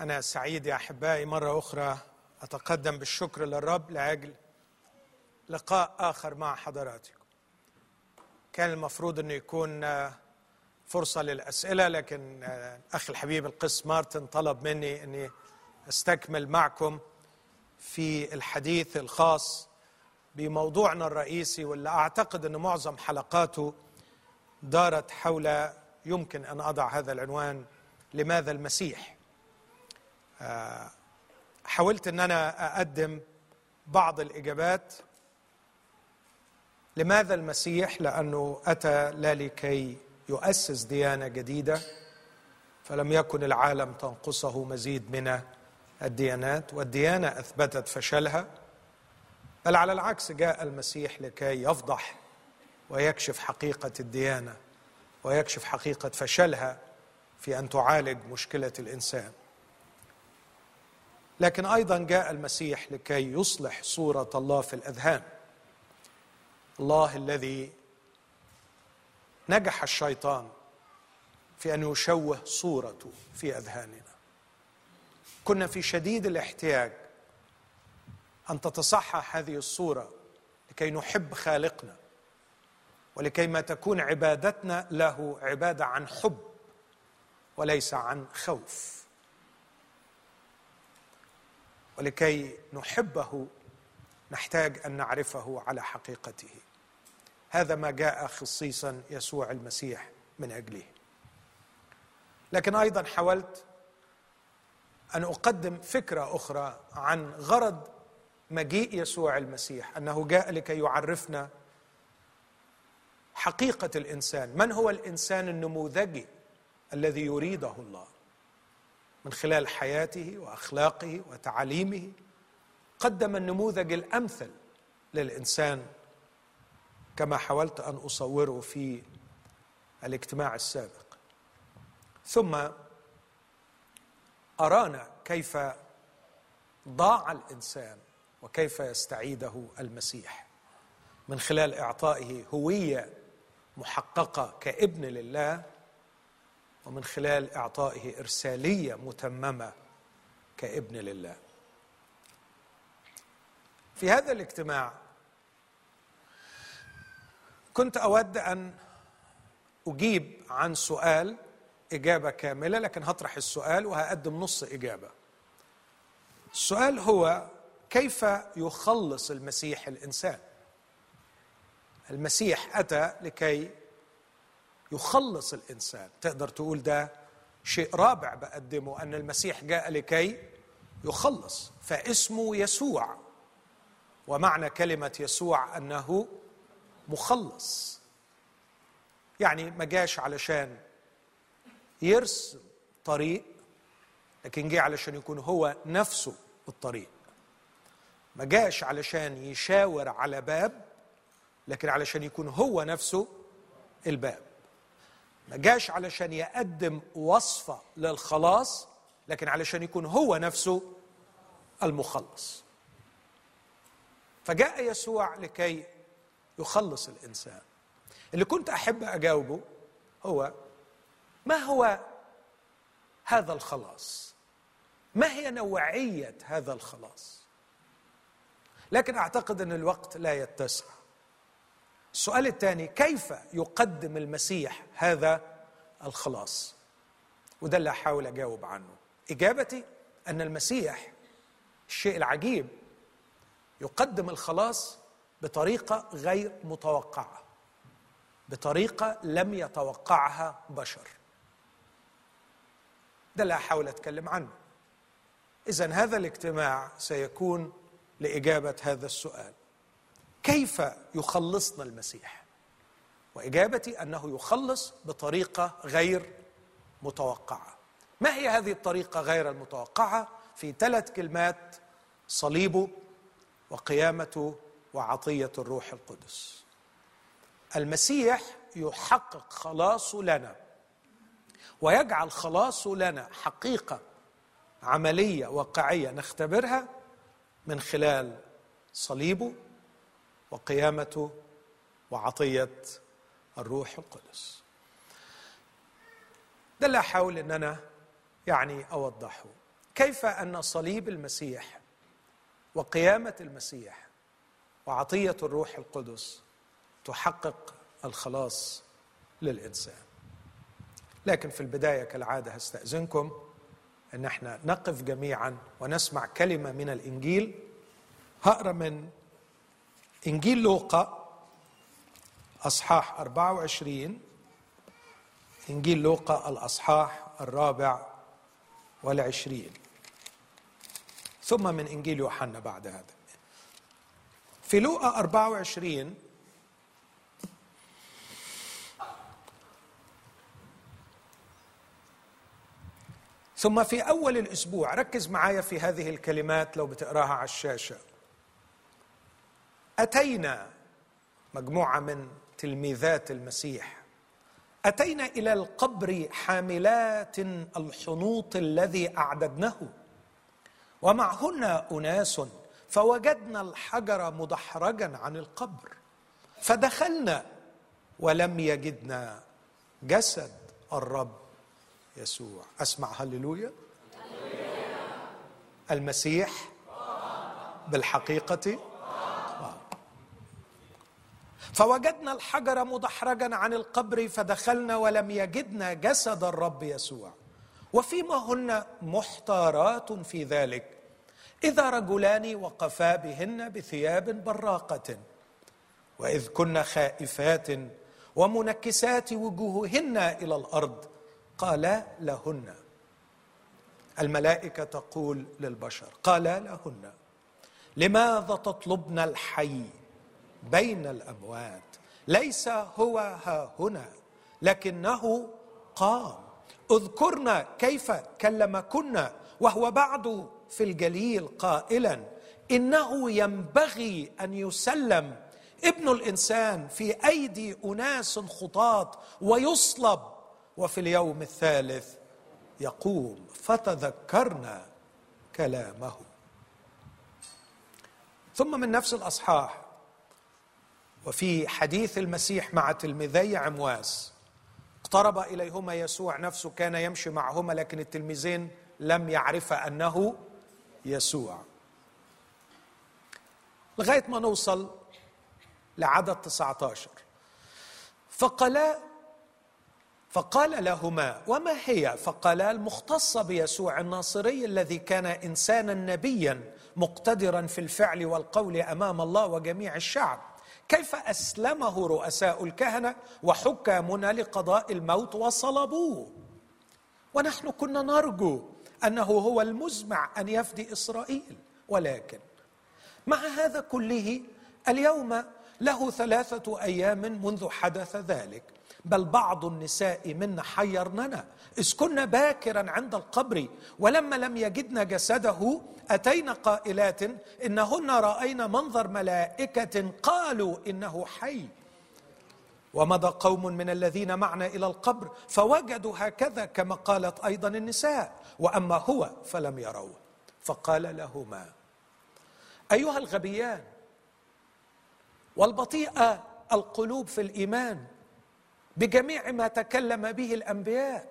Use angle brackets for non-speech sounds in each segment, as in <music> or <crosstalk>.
أنا سعيد يا أحبائي. مرة أخرى أتقدم بالشكر للرب لأجل لقاء آخر مع حضراتكم. كان المفروض أنه يكون فرصة للأسئلة لكن أخي الحبيب القس مارتن طلب مني أني أستكمل معكم في الحديث الخاص بموضوعنا الرئيسي واللي أعتقد أن معظم حلقاته دارت حول يمكن أن أضع هذا العنوان لماذا المسيح. حاولت إن أنا أقدم بعض الإجابات لماذا المسيح؟ لأنه أتى لا لكي يؤسس ديانة جديدة فلم يكن العالم تنقصه مزيد من الديانات والديانة أثبتت فشلها بل على العكس جاء المسيح لكي يفضح ويكشف حقيقة الديانة ويكشف حقيقة فشلها في أن تعالج مشكلة الإنسان. لكن أيضا جاء المسيح لكي يصلح صورة الله في الأذهان. الله الذي نجح الشيطان في أن يشوه صورته في أذهاننا. كنا في شديد الاحتياج أن تتصحح هذه الصورة لكي نحب خالقنا ولكي ما تكون عبادتنا له عبادة عن حب وليس عن خوف. ولكي نحبه نحتاج أن نعرفه على حقيقته. هذا ما جاء خصيصا يسوع المسيح من أجله. لكن أيضا حاولت أن أقدم فكرة أخرى عن غرض مجيء يسوع المسيح أنه جاء لكي يعرفنا حقيقة الإنسان. من هو الإنسان النموذجي الذي يريده الله؟ من خلال حياته وأخلاقه وتعاليمه قدم النموذج الأمثل للإنسان كما حاولت أن أصوره في الاجتماع السابق. ثم أرانا كيف ضاع الإنسان وكيف يستعيده المسيح. من خلال إعطائه هوية محققة كابن لله ومن خلال إعطائه إرسالية متممة كابن لله. في هذا الاجتماع كنت أود أن أجيب عن سؤال إجابة كاملة لكن هطرح السؤال وهقدم نص إجابة. السؤال هو كيف يخلص المسيح الإنسان؟ المسيح أتى لكي يخلص الإنسان. تقدر تقول ده شيء رابع بقدمه أن المسيح جاء لكي يخلص فاسمه يسوع. ومعنى كلمة يسوع أنه مخلص. يعني ما جاش علشان يرسم طريق لكن جه علشان يكون هو نفسه الطريق ما جاش علشان يشاور على باب لكن علشان يكون هو نفسه الباب. ما جاش علشان يقدم وصفة للخلاص لكن علشان يكون هو نفسه المخلص. فجاء يسوع لكي يخلص الإنسان. اللي كنت أحب أجاوبه هو ما هو هذا الخلاص؟ ما هي نوعية هذا الخلاص؟ لكن أعتقد أن الوقت لا يتسع. السؤال الثاني كيف يقدم المسيح هذا الخلاص؟ وده اللي احاول أجاوب عنه. إجابتي أن المسيح الشيء العجيب يقدم الخلاص بطريقة غير متوقعة بطريقة لم يتوقعها بشر. ده اللي احاول أتكلم عنه. اذا هذا الاجتماع سيكون لإجابة هذا السؤال. كيف يخلصنا المسيح؟ وإجابتي أنه يخلص بطريقة غير متوقعة. ما هي هذه الطريقة غير المتوقعة؟ في ثلاث كلمات صليبه وقيامته وعطية الروح القدس. المسيح يحقق خلاصه لنا ويجعل خلاصه لنا حقيقة عملية واقعية نختبرها من خلال صليبه وقيامته وعطية الروح القدس. ده اللي احاول إن أنا يعني أوضحه. كيف أن صليب المسيح وقيامة المسيح وعطية الروح القدس تحقق الخلاص للإنسان؟ لكن في البداية كالعادة هستأذنكم أن إحنا نقف جميعا ونسمع كلمة من الإنجيل. هقرا من إنجيل لوقا أصحاح 24 إنجيل لوقا الأصحاح الرابع والعشرين. ثم من إنجيل يوحنا بعد هذا. في لوقا 24 ثم في أول الأسبوع ركز معايا في هذه الكلمات لو بتقراها على الشاشة. أتينا مجموعة من تلميذات المسيح. أتينا إلى القبر حاملات الحنوط الذي أعددناه. ومعهن أناس فوجدنا الحجر مدحرجا عن القبر. فدخلنا ولم يجدنا جسد الرب يسوع. أسمع هللويا. المسيح بالحقيقة فوجدنا الحجر مدحرجا عن القبر فدخلنا ولم يجدنا جسد الرب يسوع. وفيما هن محتارات في ذلك؟ إذا رجلان وقفا بهن بثياب براقة وإذ كن خائفات ومنكسات وجوههن إلى الأرض قال لهن. الملائكة تقول للبشر قال لهن لماذا تطلبن الحي؟ بين الأموات. ليس هو ها هنا لكنه قام. اذكرنا كيف كلمكن وهو بعد في الجليل قائلا إنه ينبغي أن يسلم ابن الإنسان في أيدي أناس خطاة ويصلب. وفي اليوم الثالث يقوم فتذكرنا كلامه. ثم من نفس الأصحاح وفي حديث المسيح مع تلميذي عمواس اقترب إليهما يسوع نفسه كان يمشي معهما لكن التلميذين لم يعرفا أنه يسوع. لغاية ما نوصل لعدد 19 فقالا فقال لهما وما هي؟ فقالا المختصه بيسوع الناصري الذي كان إنسانا نبيا مقتدرا في الفعل والقول أمام الله وجميع الشعب. كيف أسلمه رؤساء الكهنة وحكامنا لقضاء الموت وصلبوه؟ ونحن كنا نرجو أنه هو المزمع أن يفدي إسرائيل. ولكن مع هذا كله اليوم له ثلاثة أيام منذ حدث ذلك. بل بعض النساء منا حيرننا اذ كنا باكرا عند القبر ولما لم يجدن جسده أتينا قائلات إنهن رأينا منظر ملائكة قالوا إنه حي. ومضى قوم من الذين معنا إلى القبر فوجدوا هكذا كما قالت أيضا النساء وأما هو فلم يروه. فقال لهما أيها الغبيان والبطيئه القلوب في الإيمان بجميع ما تكلم به الأنبياء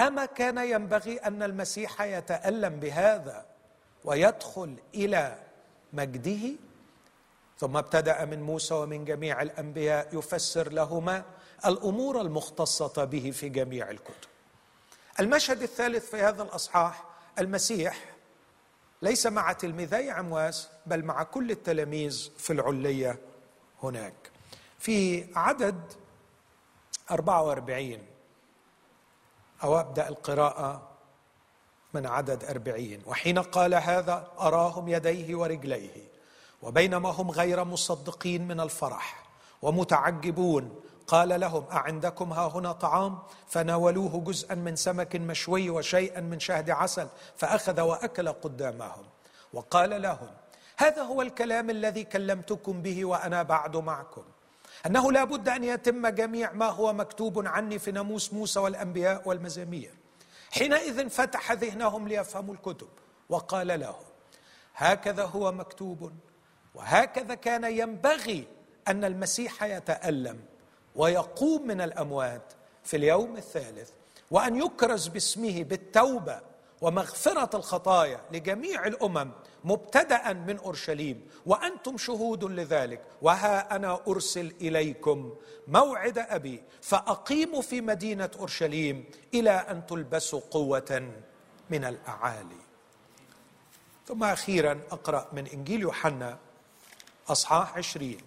أما كان ينبغي أن المسيح يتألم بهذا؟ ويدخل إلى مجده ثم ابتدأ من موسى ومن جميع الأنبياء يفسر لهما الأمور المختصة به في جميع الكتب. المشهد الثالث في هذا الأصحاح المسيح ليس مع تلميذي عمواس بل مع كل التلاميذ في العلية هناك. في عدد 44 أو أبدأ القراءة من عدد أربعين. وحين قال هذا أراهم يديه ورجليه وبينما هم غير مصدقين من الفرح ومتعجبون. قال لهم أعندكم ها هنا طعام؟ فناولوه جزءا من سمك مشوي وشيئا من شهد عسل فأخذ وأكل قدامهم. وقال لهم هذا هو الكلام الذي كلمتكم به وأنا بعد معكم. أنه لا بد أن يتم جميع ما هو مكتوب عني في ناموس موسى والأنبياء والمزامير. حينئذ فتح ذهنهم ليفهموا الكتب وقال لهم هكذا هو مكتوب وهكذا كان ينبغي أن المسيح يتألم ويقوم من الأموات في اليوم الثالث وأن يكرز باسمه بالتوبة ومغفرة الخطايا لجميع الأمم مبتدأ من أورشليم وأنتم شهود لذلك. وها أنا أرسل إليكم موعد أبي فاقيموا في مدينة أورشليم إلى أن تلبسوا قوة من الأعالي. ثم أخيرا أقرأ من إنجيل يوحنا أصحاح عشرين.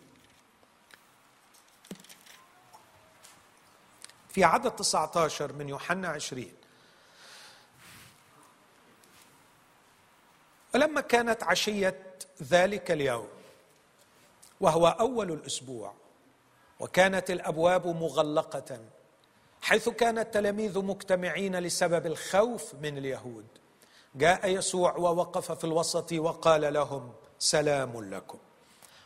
في عدد 19 من يوحنا عشرين. ولما كانت عشية ذلك اليوم وهو أول الأسبوع وكانت الأبواب مغلقة حيث كان التلاميذ مجتمعين لسبب الخوف من اليهود جاء يسوع ووقف في الوسط وقال لهم سلام لكم.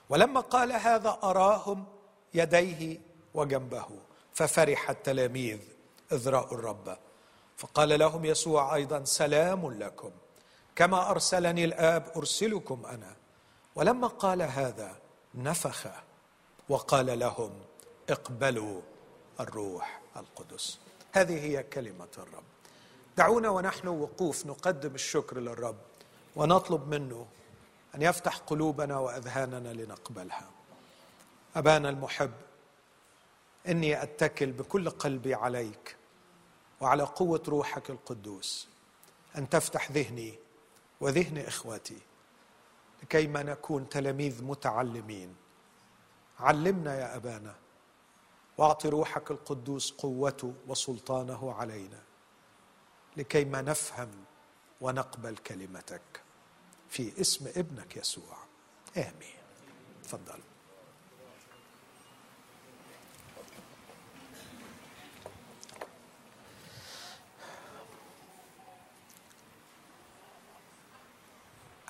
ولما قال هذا أراهم يديه وجنبه ففرح التلاميذ إذ رأوا الرب فقال لهم يسوع أيضا سلام لكم. كما أرسلني الآب أرسلكم أنا. ولما قال هذا نفخ وقال لهم اقبلوا الروح القدس. هذه هي كلمة الرب. دعونا ونحن وقوف نقدم الشكر للرب ونطلب منه أن يفتح قلوبنا وأذهاننا لنقبلها. أبانا المحب إني أتكل بكل قلبي عليك وعلى قوة روحك القدوس أن تفتح ذهني وذهن إخوتي لكيما نكون تلاميذ متعلمين. علمنا يا أبانا واعط روحك القدوس قوته وسلطانه علينا لكيما نفهم ونقبل كلمتك. في اسم ابنك يسوع. آمين. تفضل.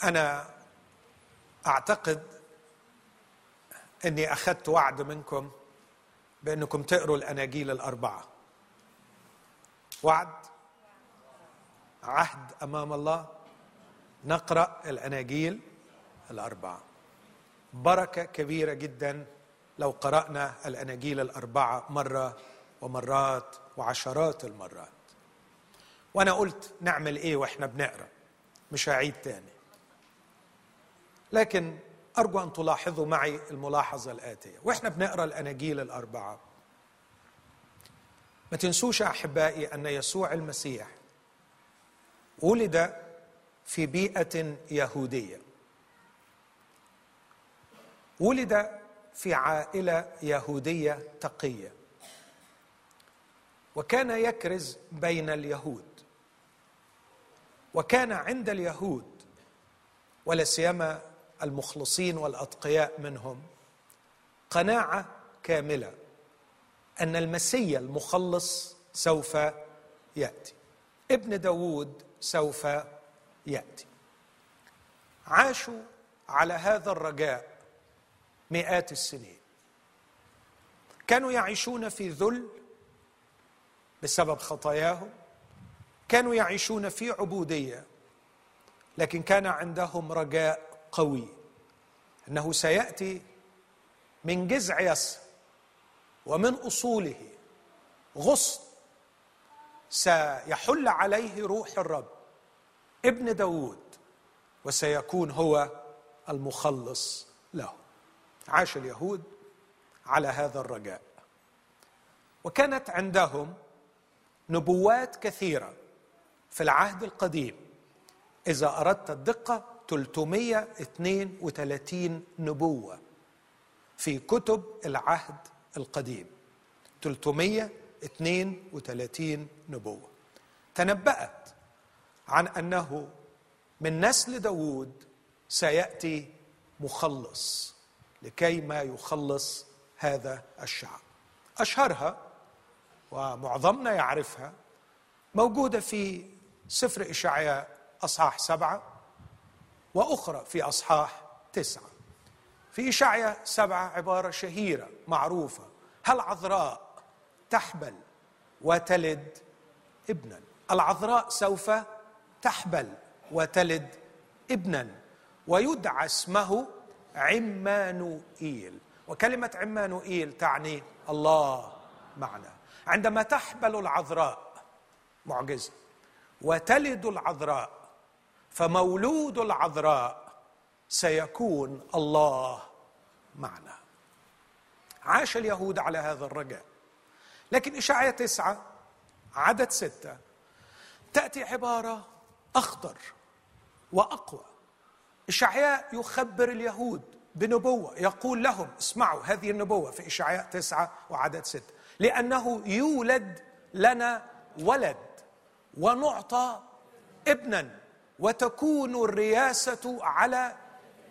أنا أعتقد إني أخذت وعد منكم بأنكم تقروا الأناجيل الأربعة. وعد عهد أمام الله نقرأ الأناجيل الأربعة. بركة كبيرة جدا لو قرأنا الأناجيل الأربعة مرة ومرات وعشرات المرات. وأنا قلت نعمل إيه وإحنا بنقرأ؟ مش هعيد تاني. لكن أرجو أن تلاحظوا معي الملاحظة الآتية. وإحنا بنقرأ الأناجيل الأربعة. ما تنسوش أحبائي أن يسوع المسيح ولد في بيئة يهودية. ولد في عائلة يهودية تقية. وكان يكرز بين اليهود. وكان عند اليهود ولا سيما المخلصين والأتقياء منهم. قناعة كاملة أن المسيا المخلص سوف يأتي. ابن داوود سوف يأتي. عاشوا على هذا الرجاء مئات السنين. كانوا يعيشون في ذل بسبب خطاياهم. كانوا يعيشون في عبودية. لكن كان عندهم رجاء قوي أنه سيأتي من جذع يسر ومن أصوله. غصن سيحل عليه روح الرب ابن داود وسيكون هو المخلص له. عاش اليهود على هذا الرجاء. وكانت عندهم نبوات كثيرة في العهد القديم. إذا أردت الدقة 332 نبوة في كتب العهد القديم. 332 نبوة. تنبأت عن أنه من نسل داوود سيأتي مخلص لكي ما يخلص هذا الشعب. أشهرها ومعظمنا يعرفها موجودة في سفر إشعياء أصحاح سبعة وأخرى في أصحاح تسعة. في اشعيا سبعة عبارة شهيرة معروفة. هل عذراء تحبل وتلد ابنا؟ العذراء سوف تحبل وتلد ابنا. ويدعى اسمه عمانوئيل. وكلمة عمانوئيل تعني الله معنا. عندما تحبل العذراء معجزة. وتلد العذراء فمولود العذراء سيكون الله معنا. عاش اليهود على هذا الرجاء. لكن إشعياء تسعة عدد ستة تأتي عبارة أخطر وأقوى. إشعياء يخبر اليهود بنبوة يقول لهم اسمعوا هذه النبوة في إشعياء تسعة وعدد ستة. لأنه يولد لنا ولد ونعطى ابنا. وتكون الرياسة على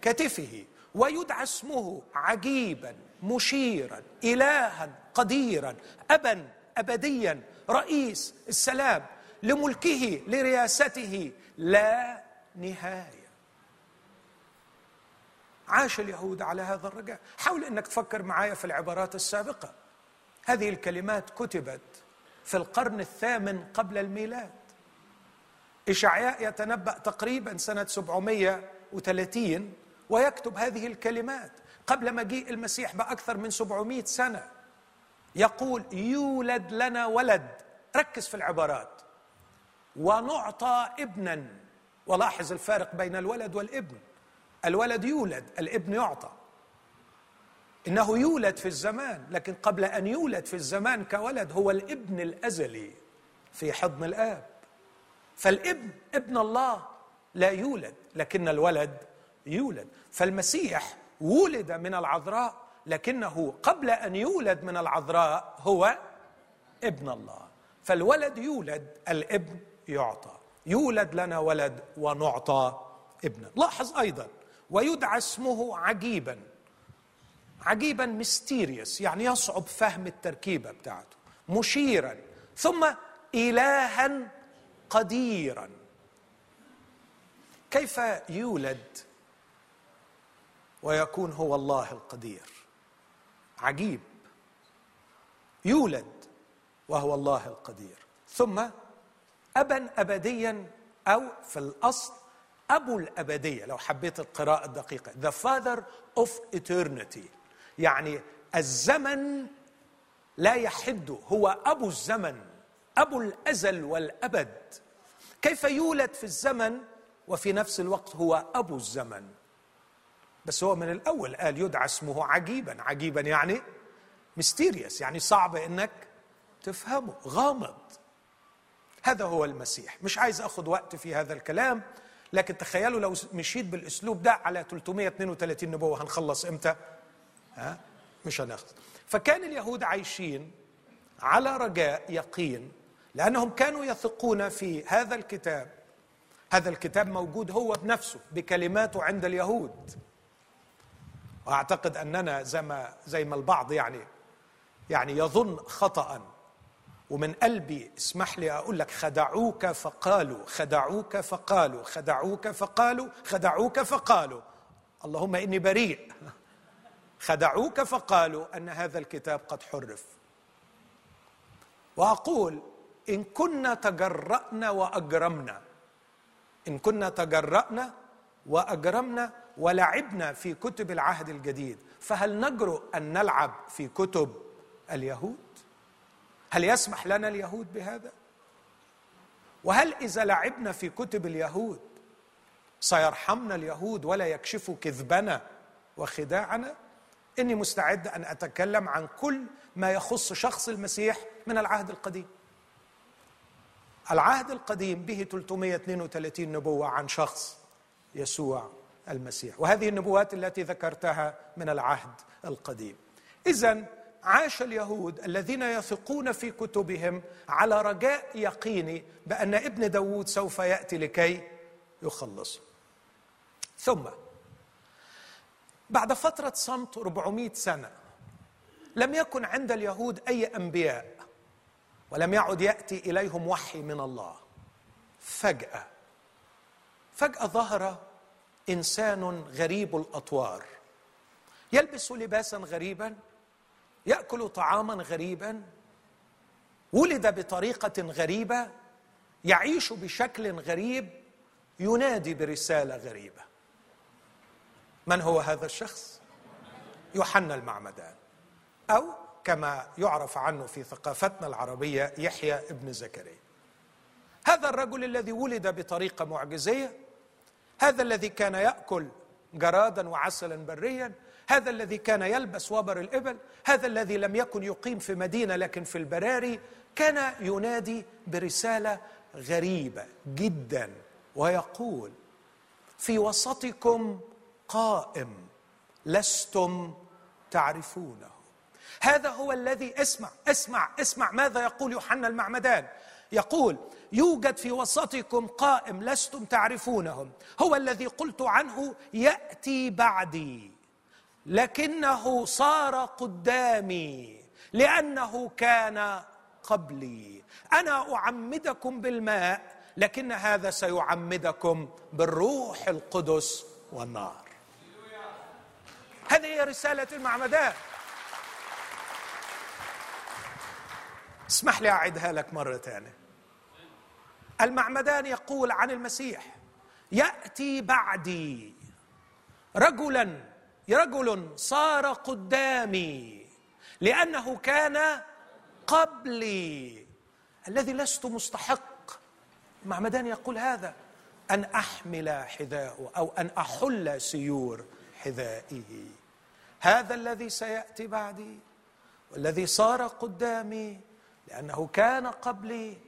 كتفه ويدعى اسمه عجيبا مشيرا إلها قديرا أبا أبديا رئيس السلام لملكه لرياسته. لا نهاية. عاش اليهود على هذا الرجاء. حاول إنك تفكر معايا في العبارات السابقة. هذه الكلمات كتبت في القرن الثامن قبل الميلاد. إشعياء يتنبأ تقريبا سنة 730 ويكتب هذه الكلمات. قبل مجيء المسيح بأكثر من 700 سنة يقول يولد لنا ولد ركز في العبارات. ونعطى ابنا ولاحظ الفارق بين الولد والابن. الولد يولد الابن يعطى. إنه يولد في الزمان لكن قبل أن يولد في الزمان كولد هو الابن الأزلي في حضن الآب. فالابن ابن الله لا يولد لكن الولد يولد. فالمسيح ولد من العذراء لكنه قبل أن يولد من العذراء هو ابن الله. فالولد يولد الابن يعطى. يولد لنا ولد ونعطى ابنا لاحظ أيضا ويدعى اسمه عجيبا. عجيبا ميستيريوس يعني يصعب فهم التركيبة بتاعته. مشيرا ثم الها قديرا. كيف يولد ويكون هو الله القدير؟ عجيب. يولد وهو الله القدير. ثم ابا ابديا أو في الأصل أبو الأبدية لو حبيت القراءة الدقيقة. The father of eternity. يعني الزمن لا يحد هو أبو الزمن أبو الأزل والأبد. كيف يولد في الزمن وفي نفس الوقت هو أبو الزمن؟ بس هو من الأول قال يدعى اسمه عجيبا. عجيبا يعني ميستيريس يعني صعب إنك تفهمه. غامض. هذا هو المسيح. مش عايز أخذ وقت في هذا الكلام لكن تخيلوا لو مشيت بالأسلوب ده على 332 نبوة هنخلص إمتى؟ ها؟ مش هنخلص. فكان اليهود عايشين على رجاء يقين. لأنهم كانوا يثقون في هذا الكتاب. هذا الكتاب موجود هو بنفسه بكلماته عند اليهود. وأعتقد أننا زي ما زي ما البعض يعني يعني يظن خطأ. ومن قلبي اسمح لي أقول لك خدعوك فقالوا خدعوك فقالوا خدعوك فقالوا خدعوك فقالوا. اللهم إني بريء. خدعوك فقالوا أن هذا الكتاب قد حرف. وأقول إن كنا تجرأنا وأجرمنا. إن كنا تجرأنا وأجرمنا ولعبنا في كتب العهد الجديد. فهل نجرؤ أن نلعب في كتب اليهود؟ هل يسمح لنا اليهود بهذا؟ وهل إذا لعبنا في كتب اليهود سيرحمنا اليهود ولا يكشفوا كذبنا وخداعنا؟ إني مستعد أن أتكلم عن كل ما يخص شخص المسيح من العهد القديم. العهد القديم به 332 نبوة عن شخص يسوع المسيح وهذه النبوات التي ذكرتها من العهد القديم. اذا عاش اليهود الذين يثقون في كتبهم على رجاء يقيني بأن ابن داود سوف يأتي لكي يخلص ثم بعد فترة صمت 400 سنة لم يكن عند اليهود أي أنبياء ولم يعد يأتي إليهم وحي من الله. فجأة فجأة ظهر إنسان غريب الأطوار. يلبس لباسا غريبا يأكل طعاما غريبا ولد بطريقة غريبة يعيش بشكل غريب ينادي برسالة غريبة. من هو هذا الشخص؟ يوحنا المعمدان. أو كما يعرف عنه في ثقافتنا العربية يحيى ابن زكريا. هذا الرجل الذي ولد بطريقه معجزية هذا الذي كان يأكل جرادا وعسلا بريا هذا الذي كان يلبس وبر الإبل هذا الذي لم يكن يقيم في مدينة لكن في البراري كان ينادي برسالة غريبة جدا ويقول في وسطكم قائم لستم تعرفونه. هذا هو الذي اسمع اسمع اسمع ماذا يقول يوحنا المعمدان. يقول يوجد في وسطكم قائم لستم تعرفونهم. هو الذي قلت عنه يأتي بعدي. لكنه صار قدامي لأنه كان قبلي. أنا أعمدكم بالماء لكن هذا سيعمدكم بالروح القدس والنار. هذه هي رسالة المعمدان. اسمح لي اعدها لك مرة ثانية المعمدان يقول عن المسيح يأتي بعدي رجلا رجل صار قدامي لأنه كان قبلي. الذي لست مستحق. معمدان يقول هذا أن أحمل حذاءه أو أن أحل سيور حذائه هذا الذي سيأتي بعدي والذي صار قدامي لأنه كان قبلي.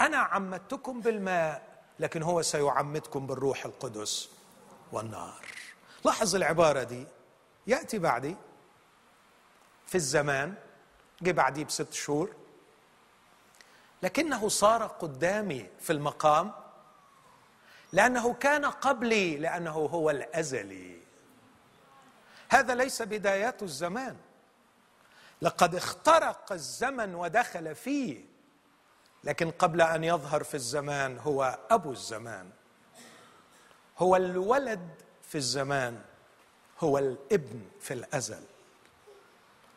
أنا عمدتكم بالماء لكن هو سيعمدكم بالروح القدس والنار. لاحظ العبارة دي. يأتي بعدي. في الزمان جه بعديه بست شهور. لكنه صار قدامي في المقام. لأنه كان قبلي لأنه هو الأزلي. هذا ليس بدايات الزمان. لقد اخترق الزمن ودخل فيه لكن قبل أن يظهر في الزمان هو أبو الزمان. هو الولد في الزمان هو الابن في الأزل.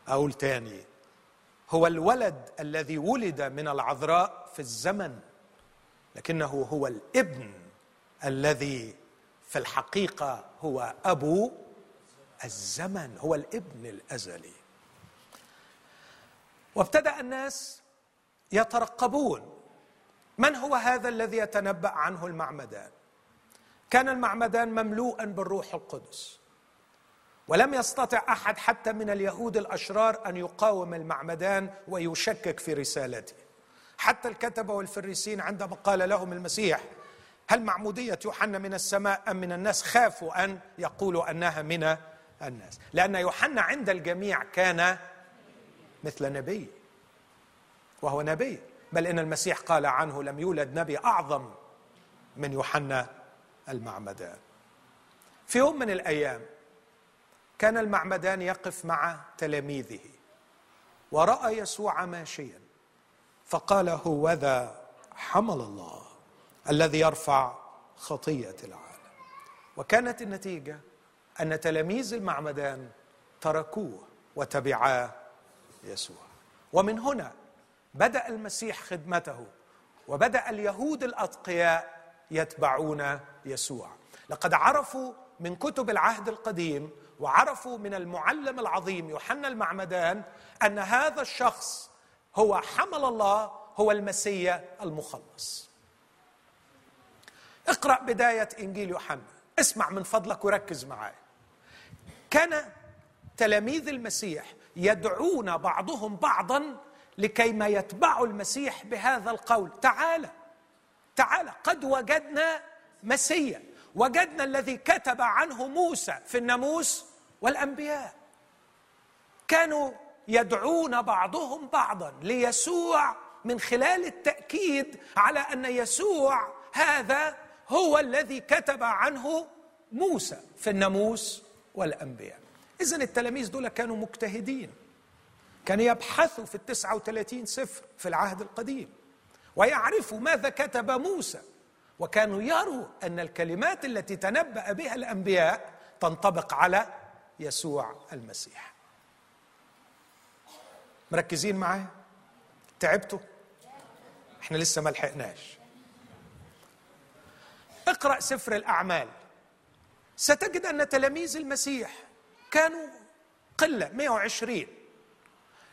أقول تاني هو الولد الذي ولد من العذراء في الزمن لكنه هو الابن الذي في الحقيقة هو أبو الزمن هو الابن الأزلي. وابتدأ الناس يترقبون. من هو هذا الذي يتنبأ عنه المعمدان؟ كان المعمدان مملوءا بالروح القدس. ولم يستطع أحد حتى من اليهود الأشرار أن يقاوم المعمدان ويشكك في رسالته. حتى الكتبه والفريسين عندما قال لهم المسيح هل معمودية يوحنا من السماء أم من الناس؟ خافوا أن يقولوا أنها من الناس. لأن يوحنا عند الجميع كان مثل نبي وهو نبي. بل إن المسيح قال عنه لم يولد نبي أعظم من يوحنا المعمدان. في يوم من الأيام كان المعمدان يقف مع تلاميذه ورأى يسوع ماشيا فقال هو ذا حمل الله الذي يرفع خطية العالم. وكانت النتيجة أن تلاميذ المعمدان تركوه وتبعا يسوع. ومن هنا بدأ المسيح خدمته وبدأ اليهود الأتقياء يتبعون يسوع. لقد عرفوا من كتب العهد القديم وعرفوا من المعلم العظيم يوحنا المعمدان أن هذا الشخص هو حمل الله هو المسيا المخلص. اقرأ بداية إنجيل يوحنا. اسمع من فضلك وركز معايا كان تلاميذ المسيح يدعون بعضهم بعضا لكي ما يتبعوا المسيح بهذا القول. تعالى تعالى قد وجدنا مسيا وجدنا الذي كتب عنه موسى في الناموس والأنبياء. كانوا يدعون بعضهم بعضا ليسوع من خلال التأكيد على أن يسوع هذا هو الذي كتب عنه موسى في الناموس والأنبياء. اذا التلاميذ دول كانوا مجتهدين. كانوا يبحثوا في التسعة وثلاثين سفر في العهد القديم ويعرفوا ماذا كتب موسى. وكانوا يروا أن الكلمات التي تنبأ بها الأنبياء تنطبق على يسوع المسيح. مركزين معايا؟ تعبتوا؟ إحنا لسه ما لحقناش. اقرأ سفر الأعمال. ستجد أن تلاميذ المسيح كانوا قلة 120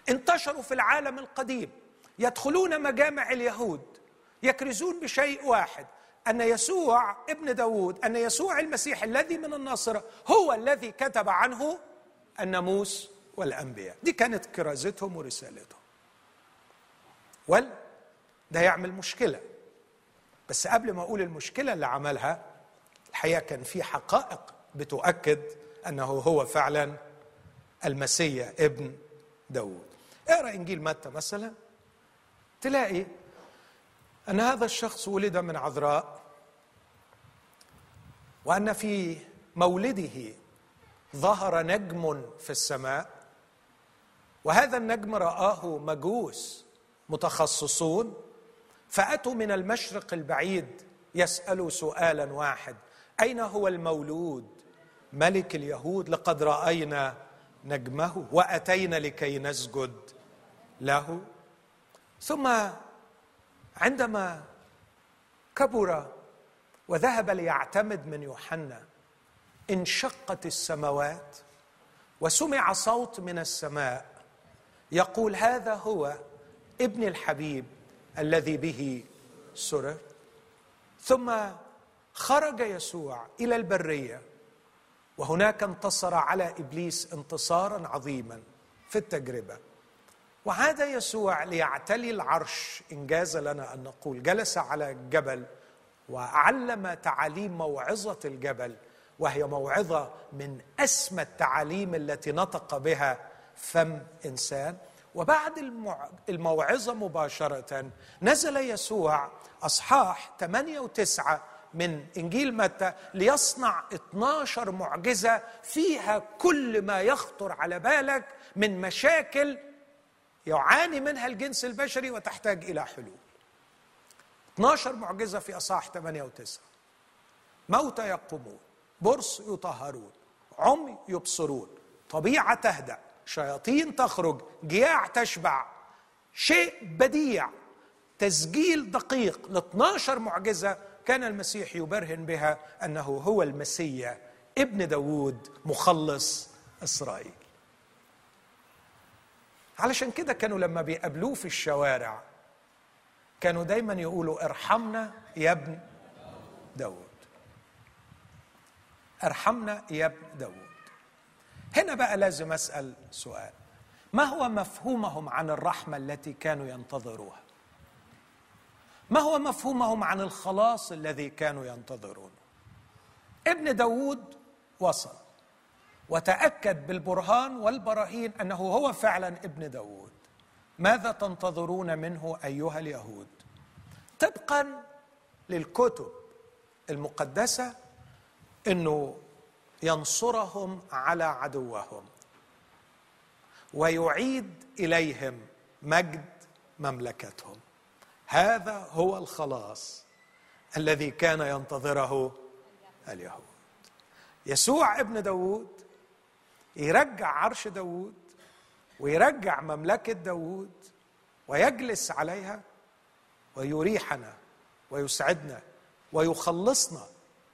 انتشروا في العالم القديم. يدخلون مجامع اليهود. يكرزون بشيء واحد أن يسوع ابن داود أن يسوع المسيح الذي من الناصره هو الذي كتب عنه الناموس والأنبياء. دي كانت كرازتهم ورسالتهم. ول ده يعمل مشكلة. بس قبل ما أقول المشكلة اللي عملها الحقيقة كان في حقائق بتؤكد أنه هو فعلا المسيح ابن داود اقرأ إنجيل متى مثلا؟ تلاقي أن هذا الشخص ولد من عذراء وأن في مولده ظهر نجم في السماء وهذا النجم رآه مجوس متخصصون فأتوا من المشرق البعيد يسألوا سؤالا واحد أين هو المولود؟ ملك اليهود لقد رأينا نجمه وأتينا لكي نسجد له. ثم عندما كبر وذهب ليعتمد من يوحنا انشقت السماوات وسمع صوت من السماء يقول هذا هو ابن الحبيب الذي به سرر. ثم خرج يسوع إلى البرية. وهناك انتصر على إبليس انتصارا عظيما في التجربة. وعاد يسوع ليعتلي العرش. انجاز لنا أن نقول جلس على الجبل وعلم تعاليم موعظة الجبل وهي موعظة من أسمى التعاليم التي نطق بها فم إنسان. وبعد الموعظة مباشرة نزل يسوع أصحاح 8 و9 من إنجيل متى ليصنع 12 معجزة فيها كل ما يخطر على بالك من مشاكل يعاني منها الجنس البشري وتحتاج إلى حلول. 12 معجزة في أصحاح 8 و9 موتى يقومون برص يطهرون عمي يبصرون طبيعة تهدأ شياطين تخرج جياع تشبع. شيء بديع تسجيل دقيق ل 12 معجزة كان المسيح يبرهن بها أنه هو المسيا ابن داوود مخلص إسرائيل. علشان كده كانوا لما بيقابلوه في الشوارع كانوا دايما يقولوا ارحمنا يا ابن داود ارحمنا يا ابن داود هنا بقى لازم أسأل سؤال. ما هو مفهومهم عن الرحمة التي كانوا ينتظروها؟ ما هو مفهومهم عن الخلاص الذي كانوا ينتظرونه ابن داود وصل وتأكد بالبرهان والبراهين أنه هو فعلا ابن داود. ماذا تنتظرون منه أيها اليهود؟ طبقا للكتب المقدسة أنه ينصرهم على عدوهم ويعيد إليهم مجد مملكتهم. هذا هو الخلاص الذي كان ينتظره اليهود. يسوع ابن داود يرجع عرش داود ويرجع مملكة داود ويجلس عليها ويريحنا ويسعدنا ويخلصنا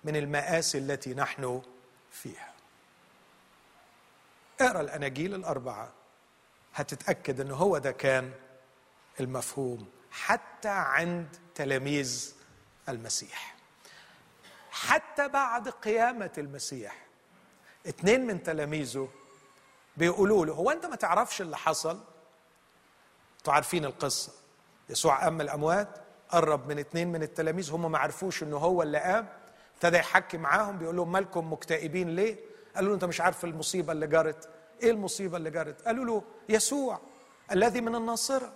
من المآسي التي نحن فيها. اقرأ الأناجيل الأربعة هتتأكد إن هو ده كان المفهوم حتى عند تلاميذ المسيح. حتى بعد قيامة المسيح اتنين من تلاميذه بيقولوا له هو أنت ما تعرفش اللي حصل؟ أنتوا عارفين القصة. يسوع قام الأموات قرب من اتنين من التلاميذ هم ما عرفوش إنه هو اللي قام ابتدى يحكي معاهم بيقول لهم مالكم مكتئبين ليه؟ قالوا له أنت مش عارف المصيبة اللي جرت. إيه المصيبة اللي جرت؟ قالوا له يسوع الذي من الناصرة.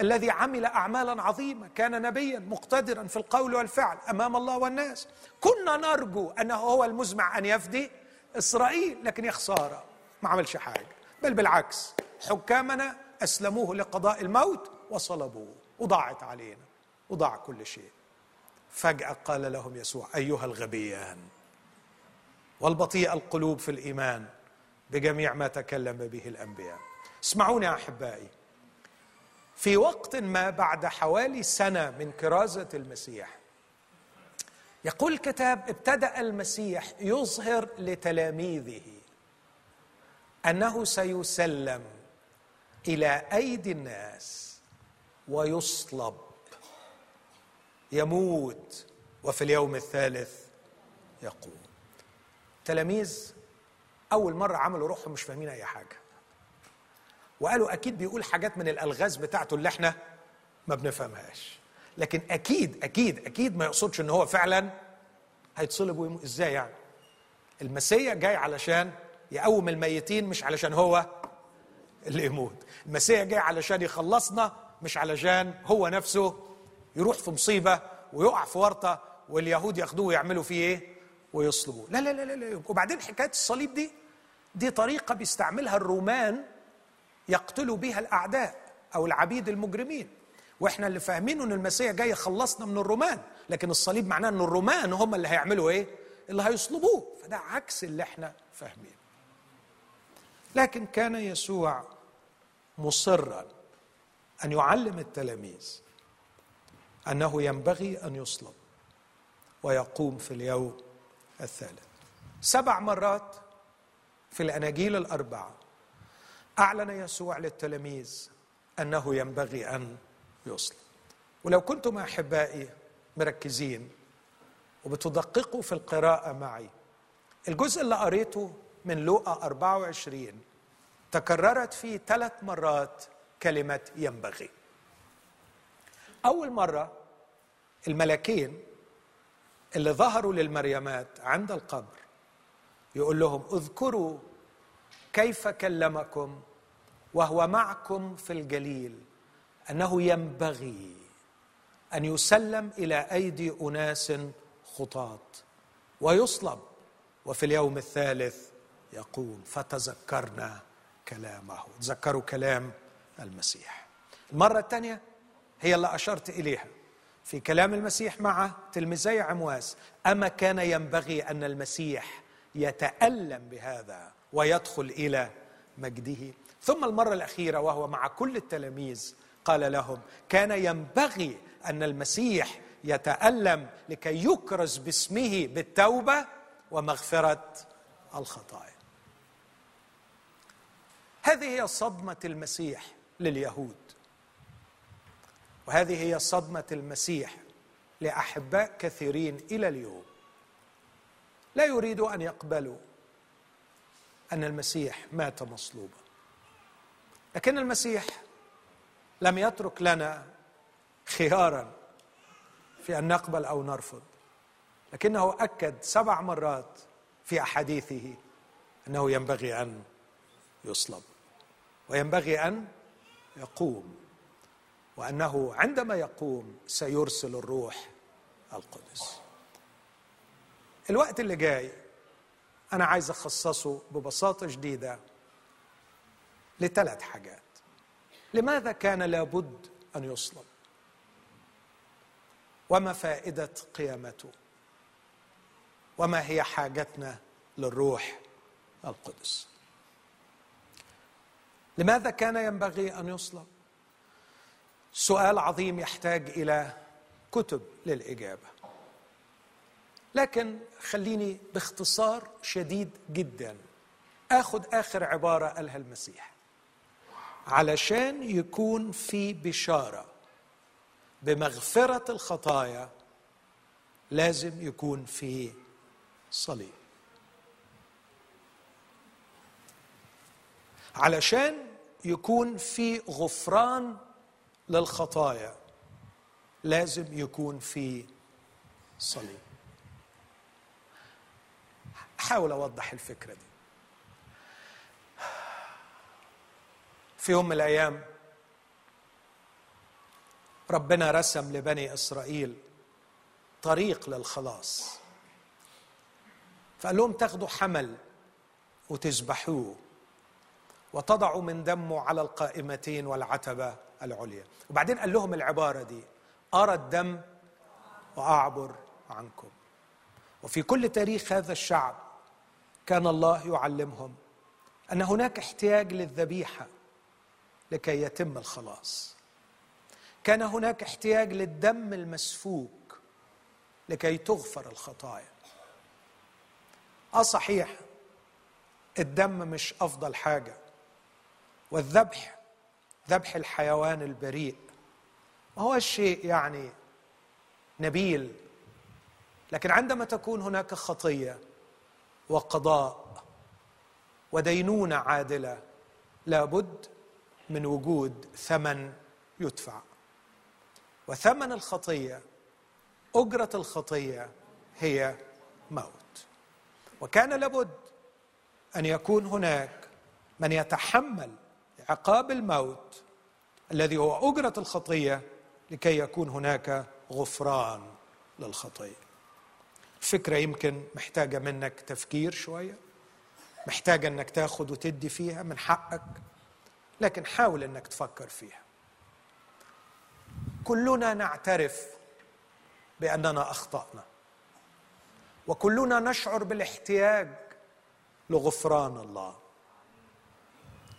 الذي عمل أعمالا عظيمة كان نبيا مقتدرا في القول والفعل أمام الله والناس. كنا نرجو أنه هو المزمع أن يفدي إسرائيل لكن يا خسارة ما عملش حاجة. بل بالعكس حكامنا أسلموه لقضاء الموت وصلبوه. وضاعت علينا. وضاع كل شيء. فجأة قال لهم يسوع أيها الغبيان والبطيء القلوب في الإيمان بجميع ما تكلم به الأنبياء. اسمعوني يا أحبائي. في وقت ما بعد حوالي سنة من كرازة المسيح. يقول الكتاب ابتدأ المسيح يظهر لتلاميذه أنه سيسلم إلى أيدي الناس ويصلب يموت وفي اليوم الثالث يقوم. تلاميذ أول مرة عملوا روحهم مش فاهمين أي حاجة. وقالوا أكيد بيقول حاجات من الألغاز بتاعته اللي إحنا ما بنفهمهاش. لكن أكيد أكيد أكيد ما يقصدش إن هو فعلا هيتصلب ويموت. إزاي يعني؟ المسيا جاي علشان يقوم الميتين مش علشان هو اللي يموت. المسيا جاي علشان يخلصنا مش علشان هو نفسه يروح في مصيبة ويقع في ورطة واليهود ياخدوه ويعملوا فيه إيه؟ ويصلبوه. لا لا لا لا. وبعدين حكاية الصليب دي دي طريقة بيستعملها الرومان يقتلوا بها الأعداء أو العبيد المجرمين. وإحنا اللي فاهمينه إن المسيح جاي يخلصنا من الرومان لكن الصليب معناه إن الرومان هم اللي هيعملوا إيه؟ اللي هيصلبوه. فده عكس اللي إحنا فاهمينه لكن كان يسوع مصرا أن يعلم التلاميذ أنه ينبغي أن يصلب ويقوم في اليوم الثالث. سبع مرات في الأناجيل الأربعة أعلن يسوع للتلاميذ أنه ينبغي أن يصلب ولو كنتم أحبائي مركزين وبتدققوا في القراءة معي الجزء اللي قريته من لوقا 24 تكررت فيه ثلاث مرات كلمه ينبغي. أول مرة الملكين اللي ظهروا للمريمات عند القبر يقول لهم اذكروا كيف كلمكم وهو معكم في الجليل أنه ينبغي أن يسلم إلى أيدي أناس خطاة ويصلب وفي اليوم الثالث يقوم فتذكرنا كلامه. تذكروا كلام المسيح. المرة الثانية هي اللي أشرت إليها. في كلام المسيح مع تلميذي عمواس أما كان ينبغي أن المسيح يتألم بهذا ويدخل إلى مجده. ثم المرة الأخيرة وهو مع كل التلاميذ قال لهم كان ينبغي أن المسيح يتألم لكي يكرز باسمه بالتوبة ومغفرة الخطايا. هذه هي صدمة المسيح لليهود. وهذه هي صدمة المسيح لأحباء كثيرين إلى اليوم. لا يريدوا أن يقبلوا أن المسيح مات مصلوبا. لكن المسيح لم يترك لنا خيارا في أن نقبل أو نرفض. لكنه أكد سبع مرات في أحاديثه أنه ينبغي أن يصلب وينبغي أن يقوم وأنه عندما يقوم سيرسل الروح القدس. الوقت اللي جاي أنا عايز أخصصه ببساطة شديدة لثلاث حاجات. لماذا كان لابد أن يصلب؟ وما فائدة قيامته؟ وما هي حاجتنا للروح القدس؟ لماذا كان ينبغي أن يصلب؟ سؤال عظيم يحتاج إلى كتب للإجابة. لكن خليني باختصار شديد جدا. آخذ آخر عبارة قالها المسيح. علشان يكون في بشارة بمغفرة الخطايا لازم يكون في صليب. علشان يكون في غفران للخطايا لازم يكون في صليب. احاول أوضح الفكرة دي. في يوم من الأيام ربنا رسم لبني إسرائيل طريق للخلاص. فقال لهم تاخدوا حمل وتذبحوه وتضعوا من دمه على القائمتين والعتبة العليا. وبعدين قال لهم العبارة دي أرى الدم وأعبر عنكم. وفي كل تاريخ هذا الشعب كان الله يعلمهم أن هناك احتياج للذبيحة لكي يتم الخلاص. كان هناك احتياج للدم المسفوك لكي تغفر الخطايا. آه صحيح الدم مش أفضل حاجة والذبح ذبح الحيوان البريء ما هو الشيء يعني نبيل لكن عندما تكون هناك خطية وقضاء ودينونه عادله لابد من وجود ثمن يدفع. وثمن الخطية أجرة الخطية هي موت. وكان لابد أن يكون هناك من يتحمل عقاب الموت الذي هو أجرة الخطية لكي يكون هناك غفران للخطية. الفكرة يمكن محتاجة منك تفكير شوية محتاجة إنك تاخد وتدي فيها من حقك لكن حاول إنك تفكر فيها. كلنا نعترف بأننا أخطأنا وكلنا نشعر بالاحتياج لغفران الله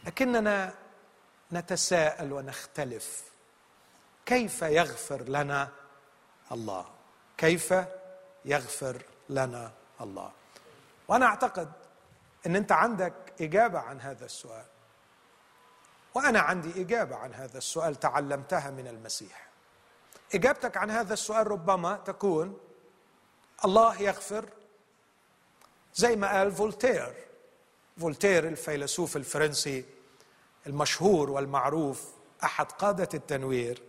لكننا نتساءل ونختلف. كيف يغفر لنا الله؟ كيف يغفر لنا الله. وأنا أعتقد إن أنت عندك إجابة عن هذا السؤال. وأنا عندي إجابة عن هذا السؤال تعلمتها من المسيح. إجابتك عن هذا السؤال ربما تكون الله يغفر زي ما قال فولتير. فولتير الفيلسوف الفرنسي المشهور والمعروف أحد قادة التنوير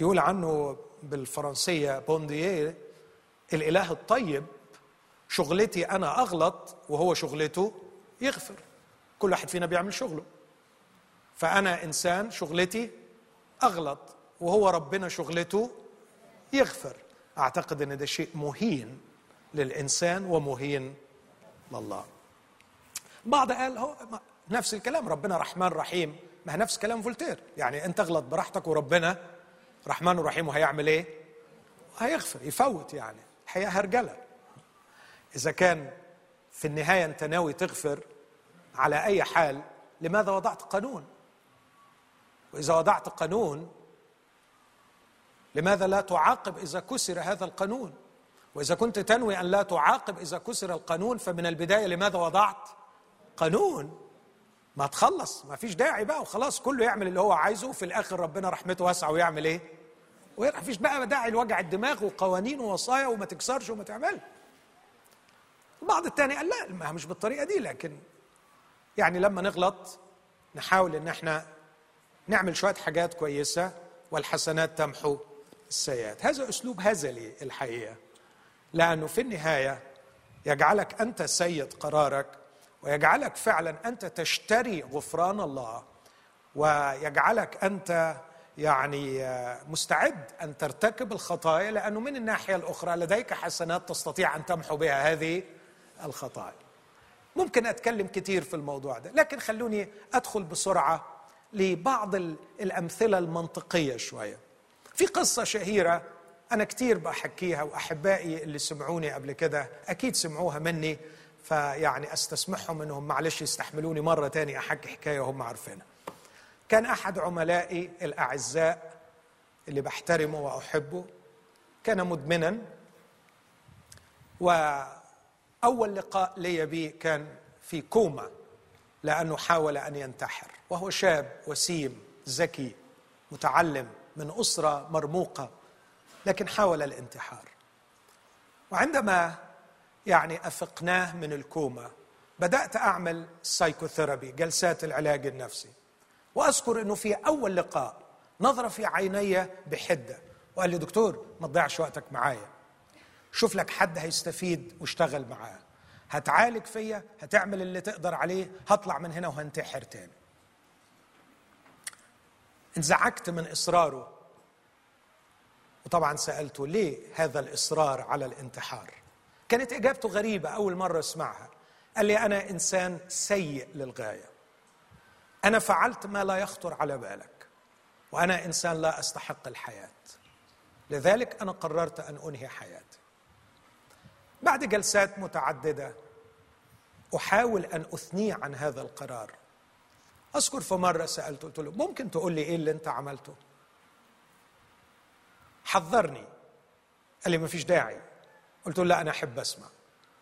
يقول عنه بالفرنسية bon Dieu الإله الطيب شغلتي أنا أغلط وهو شغلته يغفر. كل واحد فينا بيعمل شغله. فأنا إنسان شغلتي أغلط وهو ربنا شغلته يغفر. أعتقد إن ده شيء مهين للإنسان ومهين لله. بعض قال هو نفس الكلام ربنا رحمن رحيم. ما نفس كلام فولتير. يعني أنت أغلط براحتك وربنا رحمن رحيم وهيعمل إيه؟ هيغفر يفوت يعني. الحقيقة هرجلة. إذا كان في النهاية أنت ناوي تغفر على أي حال لماذا وضعت قانون؟ وإذا وضعت قانون لماذا لا تعاقب إذا كسر هذا القانون؟ وإذا كنت تنوي أن لا تعاقب إذا كسر القانون فمن البداية لماذا وضعت قانون؟ ما تخلص ما فيش داعي بقى وخلاص كله يعمل اللي هو عايزه وفي الآخر ربنا رحمته واسعه ويعمل إيه؟ ما فيش بقى داعي لوجع الدماغ وقوانين ووصايا وما تكسرش وما تعمل البعض الثاني قال لا ما مش بالطريقة دي لكن يعني لما نغلط نحاول إن إحنا نعمل شوية حاجات كويسة والحسنات تمحو السيئات. هذا أسلوب هزلي الحقيقة. لأنه في النهاية يجعلك أنت سيد قرارك ويجعلك فعلا أنت تشتري غفران الله ويجعلك أنت يعني مستعد أن ترتكب الخطايا لأنه من الناحية الأخرى لديك حسنات تستطيع أن تمحو بها هذه الخطايا. ممكن أتكلم كثير في الموضوع ده، لكن خلوني أدخل بسرعة لبعض الأمثلة المنطقية شوية. في قصة شهيرة أنا كثير بحكيها وأحبائي اللي سمعوني قبل كده أكيد سمعوها مني فيعني أستسمحهم إنهم معلش يستحملوني مرة تاني أحكي حكاية وهم عارفينها. كان أحد عملائي الأعزاء اللي بحترمه وأحبه كان مدمنا. وأول لقاء لي به كان في كوما لأنه حاول أن ينتحر. وهو شاب وسيم ذكي متعلم من أسرة مرموقة لكن حاول الانتحار. وعندما يعني أفقناه من الكوما بدأت أعمل psychotherapy جلسات العلاج النفسي. وأذكر إنه في أول لقاء نظر في عيني بحدة وقال لي دكتور ما تضيعش وقتك معايا. شوف لك حد هيستفيد واشتغل معاه. هتعالج فيا هتعمل اللي تقدر عليه هطلع من هنا وهنتحر تاني. انزعجت من إصراره. وطبعا سألته ليه هذا الإصرار على الانتحار؟ كانت إجابته غريبة أول مرة أسمعها. قال لي أنا إنسان سيء للغاية. أنا فعلت ما لا يخطر على بالك وأنا إنسان لا أستحق الحياة. لذلك أنا قررت أن أنهي حياتي. بعد جلسات متعددة أحاول أن اثنيه عن هذا القرار. أذكر في مرة سالته قلت له ممكن تقول لي إيه اللي أنت عملته؟ حذرني. قال لي ما فيش داعي. قلت له لا أنا أحب أسمع.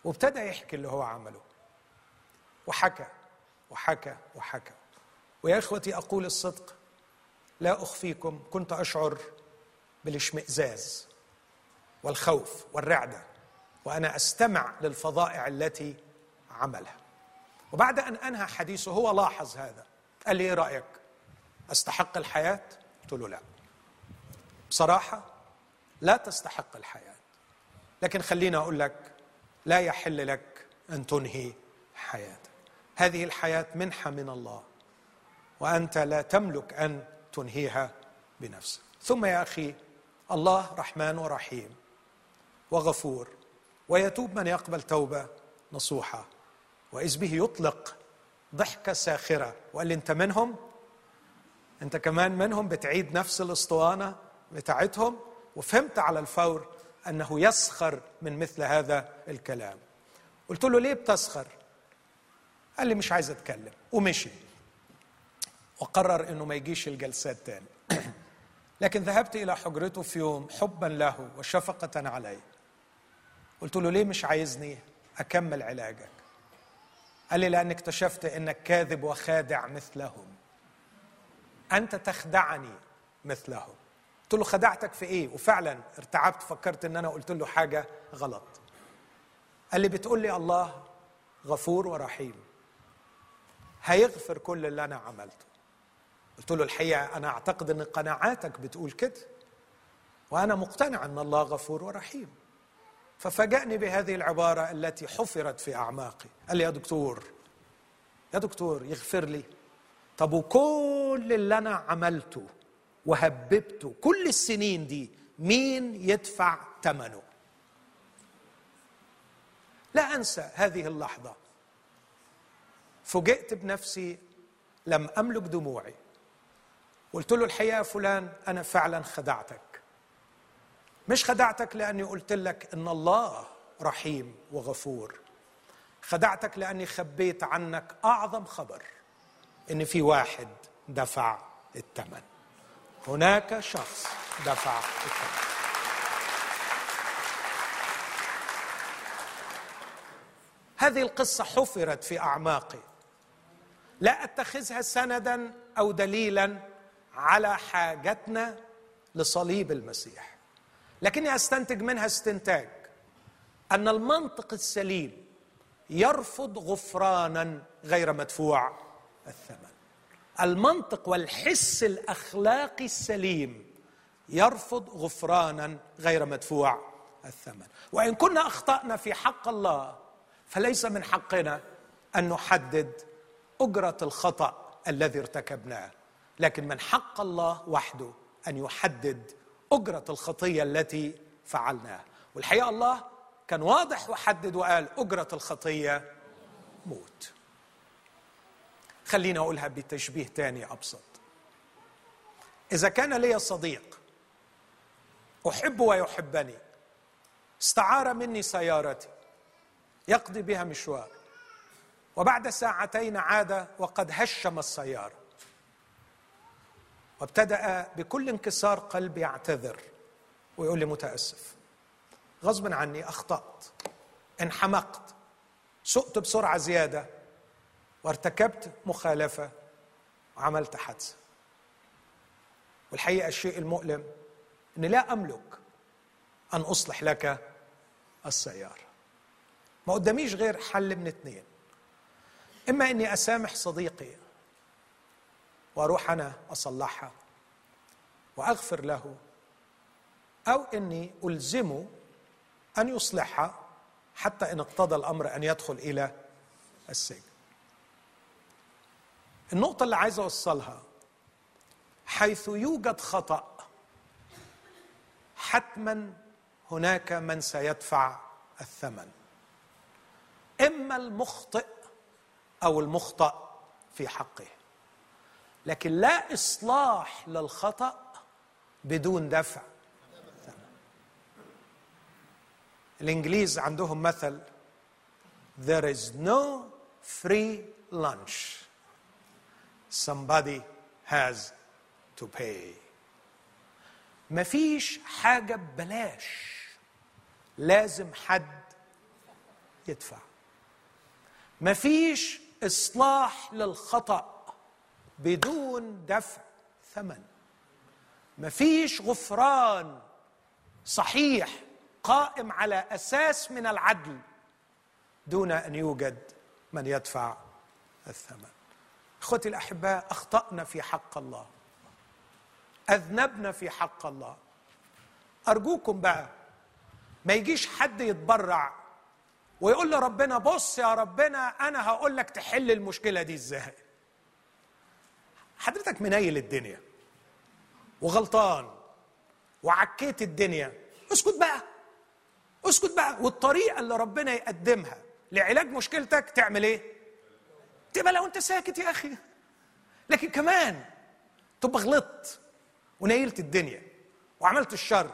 وابتدى يحكي اللي هو عمله. وحكى وحكى وحكى. ويا إخوتي أقول الصدق. لا أخفيكم كنت أشعر بالاشمئزاز والخوف والرعدة وأنا أستمع للفظائع التي عملها. وبعد أن أنهى حديثه هو لاحظ هذا. قال لي إيه رأيك؟ أستحق الحياة؟ قلت له لا. بصراحة لا تستحق الحياة. لكن خليني أقول لك لا يحل لك أن تنهي حياتك. هذه الحياة منحة من الله. وأنت لا تملك أن تنهيها بنفسك. ثم يا أخي الله رحمن ورحيم وغفور ويتوب من يقبل توبة نصوحة وإذ به يطلق ضحكة ساخرة. وقال لي أنت منهم؟ أنت كمان منهم بتعيد نفس الأسطوانة بتاعتهم. وفهمت على الفور أنه يسخر من مثل هذا الكلام. قلت له ليه بتسخر؟ قال لي مش عايز أتكلم. ومشي. وقرر إنه ما يجيش الجلسات تاني. <clears throat> لكن ذهبت إلى حجرته في يوم حبا له وشفقة عليه. قلت له ليه مش عايزني أكمل علاجك؟ قال لي لأن اكتشفت إنك كاذب وخادع مثلهم. أنت تخدعني مثلهم. قلت له خدعتك في إيه؟ وفعلا ارتعبت فكرت إن أنا قلت له حاجة غلط. قال لي بتقول لي الله غفور ورحيم. هيغفر كل اللي أنا عملته. قلت له الحقيقة أنا أعتقد أن قناعاتك بتقول كده وأنا مقتنع أن الله غفور ورحيم. ففاجأني بهذه العبارة التي حفرت في أعماقي. قال لي يا دكتور يا دكتور يغفر لي. طب وكل اللي أنا عملته وهببته كل السنين دي مين يدفع ثمنه لا أنسى هذه اللحظة. فوجئت بنفسي لم أملك دموعي. قلت له الحقيقة فلان أنا فعلا خدعتك. مش خدعتك لأني قلت لك إن الله رحيم وغفور. خدعتك لأني خبيت عنك أعظم خبر إن في واحد دفع الثمن هناك شخص دفع الثمن هذه القصة حفرت في أعماقي. لا أتخذها سندا أو دليلا على حاجتنا لصليب المسيح. لكني أستنتج منها استنتاج. أن المنطق السليم يرفض غفرانا غير مدفوع الثمن. المنطق والحس الأخلاقي السليم يرفض غفرانا غير مدفوع الثمن. وإن كنا أخطأنا في حق الله فليس من حقنا أن نحدد أجرة الخطأ الذي ارتكبناه. لكن من حق الله وحده أن يحدد أجرة الخطية التي فعلناها. والحقيقة الله كان واضح وحدد وقال أجرة الخطية موت. خليني أقولها بتشبيه تاني أبسط. إذا كان لي صديق احبه ويحبني استعار مني سيارتي يقضي بها مشوار وبعد ساعتين عاد وقد هشم السيارة. وابتدأ بكل انكسار قلب يعتذر ويقول لي متأسف. غصبا عني أخطأت انحمقت سقت بسرعة زيادة وارتكبت مخالفة وعملت حادثة. والحقيقة الشيء المؤلم أني لا أملك أن أصلح لك السيارة. ما قداميش غير حل من اثنين إما أني أسامح صديقي وأروح أنا أصلحها وأغفر له أو إني الزمه أن يصلحها حتى إن اقتضى الأمر أن يدخل إلى السجن. النقطة اللي عايز أوصلها حيث يوجد خطأ حتما هناك من سيدفع الثمن. إما المخطئ أو المخطأ في حقه. لكن لا إصلاح للخطأ بدون دفع. الإنجليز عندهم مثل there is no free lunch. Somebody has to pay. مفيش حاجة ببلاش. لازم حد يدفع. مفيش إصلاح للخطأ. بدون دفع ثمن. مفيش غفران صحيح قائم على أساس من العدل دون أن يوجد من يدفع الثمن. إخوتي الأحباء أخطأنا في حق الله. أذنبنا في حق الله. أرجوكم بقى ما يجيش حد يتبرع ويقول لربنا بص يا ربنا أنا هقول لك تحل المشكلة دي إزاي. حضرتك منيل الدنيا وغلطان وعكيت الدنيا. اسكت بقى اسكت بقى. والطريقة اللي ربنا يقدمها لعلاج مشكلتك تعمل إيه؟ تبقى لو انت ساكت يا أخي. لكن كمان تبقى غلطت ونيلت الدنيا وعملت الشر.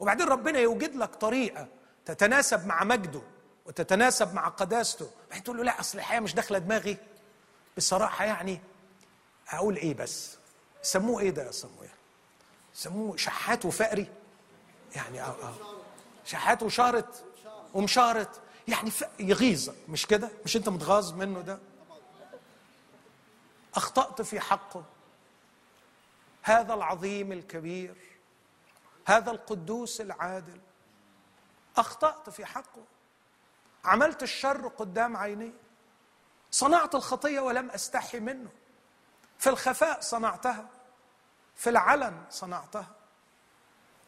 وبعدين ربنا يوجد لك طريقة تتناسب مع مجده وتتناسب مع قداسته. بعدين تقول له لا أصل الحياة مش داخلة دماغي. بصراحة يعني هقول إيه بس؟ سموه إيه ده يا صمويل سموه شحات وفقري؟ يعني آه آه. شحات وشارت ومشارت؟ يعني يغيظك مش كده؟ مش أنت متغاظ منه ده؟ أخطأت في حقه. هذا العظيم الكبير. هذا القدوس العادل. أخطأت في حقه. عملت الشر قدام عيني صنعت الخطية ولم أستحي منه. في الخفاء صنعتها في العلن صنعتها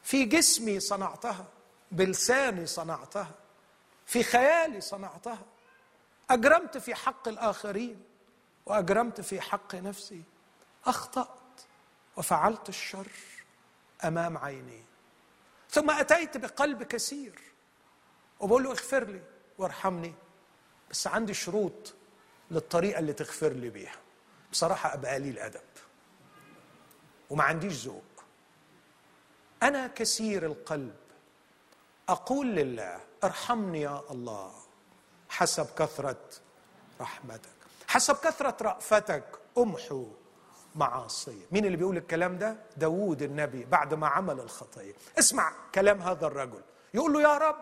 في جسمي صنعتها بلساني صنعتها في خيالي صنعتها. أجرمت في حق الآخرين وأجرمت في حق نفسي. أخطأت وفعلت الشر أمام عيني. ثم أتيت بقلب كثير وبقول له اغفر لي وارحمني بس عندي شروط للطريقة اللي تغفر لي بيها. بصراحة أبقى قليل أدب. وما عنديش ذوق. أنا كثير القلب. أقول لله ارحمني يا الله. حسب كثرة رحمتك. حسب كثرة رأفتك أمحو معاصي. مين اللي بيقول الكلام ده؟ داوود النبي بعد ما عمل الخطيه اسمع كلام هذا الرجل. يقول له يا رب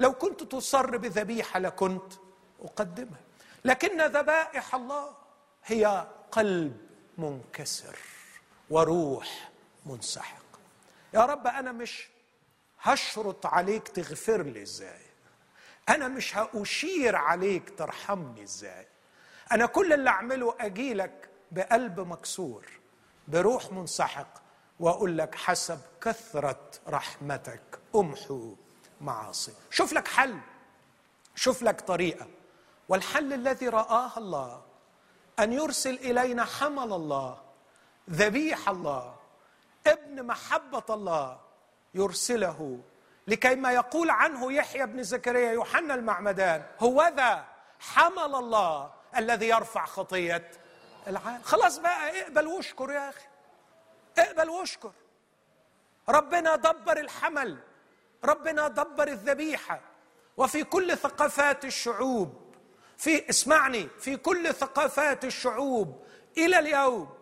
لو كنت تصر بذبيحة لكنت أقدمها. لكن ذبائح الله هي قلب منكسر وروح منسحق. يا رب أنا مش هشرط عليك تغفر لي إزاي. أنا مش هأشير عليك ترحمني إزاي. أنا كل اللي أعمله اجيلك بقلب مكسور بروح منسحق وأقول لك حسب كثرة رحمتك أمحو معاصي. شوف لك حل شوف لك طريقة. والحل الذي رآه الله أن يرسل إلينا حمل الله ذبيح الله ابن محبة الله يرسله. لكي ما يقول عنه يحيى بن زكريا يوحنا المعمدان هو ذا حمل الله الذي يرفع خطية العالم. خلاص بقى اقبل واشكر يا أخي. اقبل واشكر. ربنا دبر الحمل ربنا دبر الذبيحة. وفي كل ثقافات الشعوب في اسمعني. في كل ثقافات الشعوب إلى اليوم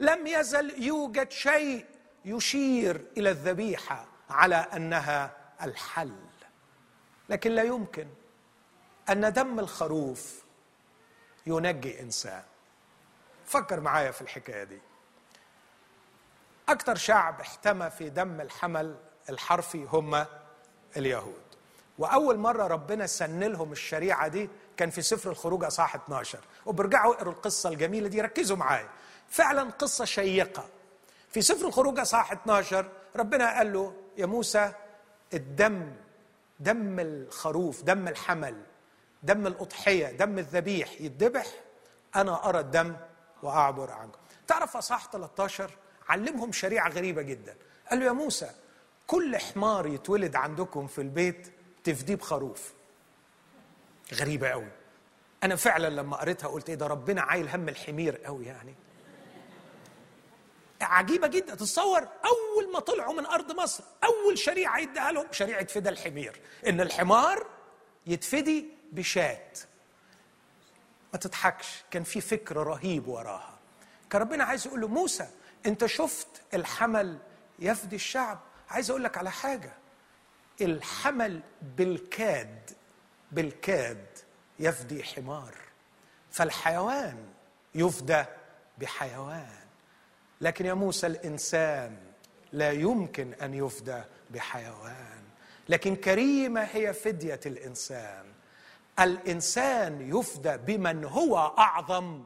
لم يزل يوجد شيء يشير إلى الذبيحة على أنها الحل. لكن لا يمكن. أن دم الخروف ينجي إنسان. فكر معايا في الحكاية دي. أكثر شعب احتمى في دم الحمل الحرفي هم اليهود. وأول مرة ربنا سن لهم الشريعة دي كان في سفر الخروج أصحاح 12 وبرجعوا اقروا القصة الجميلة دي ركزوا معايا. فعلا قصة شيقة. في سفر الخروج أصحاح 12 ربنا قال له يا موسى الدم دم الخروف دم الحمل دم الأضحية دم الذبيح يتذبح أنا أرى الدم وأعبر عنكم تعرف أصحاح 13 علمهم شريعة غريبة جدا. قال له يا موسى كل حمار يتولد عندكم في البيت تفديه بخروف غريبة قوي. أنا فعلا لما قريتها قلت إيه ده ربنا عايل هم الحمير قوي يعني. عجيبة جدا. تتصور أول ما طلعوا من أرض مصر أول شريعة يديها لهم شريعة فدا الحمير. إن الحمار يتفدي بشات. ما تضحكش كان في فكر رهيب وراها. كان ربنا عايز يقول له موسى أنت شفت الحمل يفدي الشعب؟ عايز أقول لك على حاجة. الحمل بالكاد بالكاد يفدي حمار فالحيوان يفدى بحيوان. لكن يا موسى الإنسان لا يمكن أن يفدى بحيوان. لكن كريمة هي فدية الإنسان. الإنسان يفدى بمن هو أعظم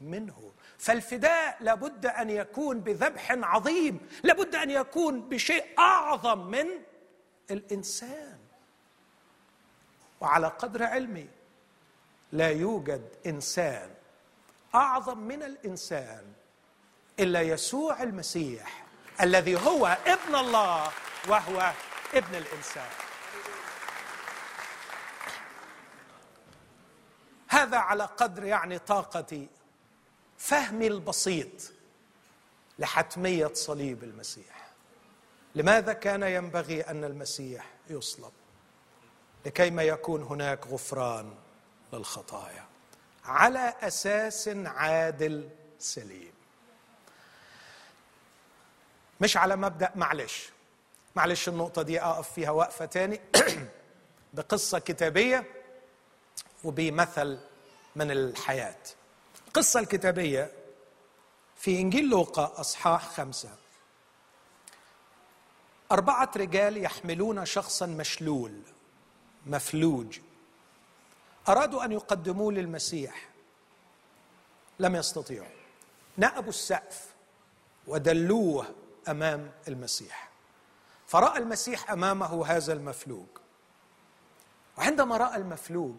منه. فالفداء لابد أن يكون بذبح عظيم لابد أن يكون بشيء أعظم من الإنسان. وعلى قدر علمي لا يوجد إنسان أعظم من الإنسان إلا يسوع المسيح الذي هو ابن الله وهو ابن الإنسان. هذا على قدر يعني طاقتي فهمي البسيط لحتمية صليب المسيح. لماذا كان ينبغي أن المسيح يصلب؟ لكيما يكون هناك غفران للخطايا. على أساس عادل سليم. مش على مبدأ معلش. معلش النقطة دي أقف فيها وقفة تاني. <clears throat> بقصة كتابية وبمثل من الحياة. القصة الكتابية في إنجيل لوقا أصحاح خمسة. أربعة رجال يحملون شخصا مشلول. مفلوج. أرادوا أن يقدموه للمسيح. لم يستطيعوا. نأبوا السقف ودلوه أمام المسيح. فرأى المسيح أمامه هذا المفلوج. وعندما رأى المفلوج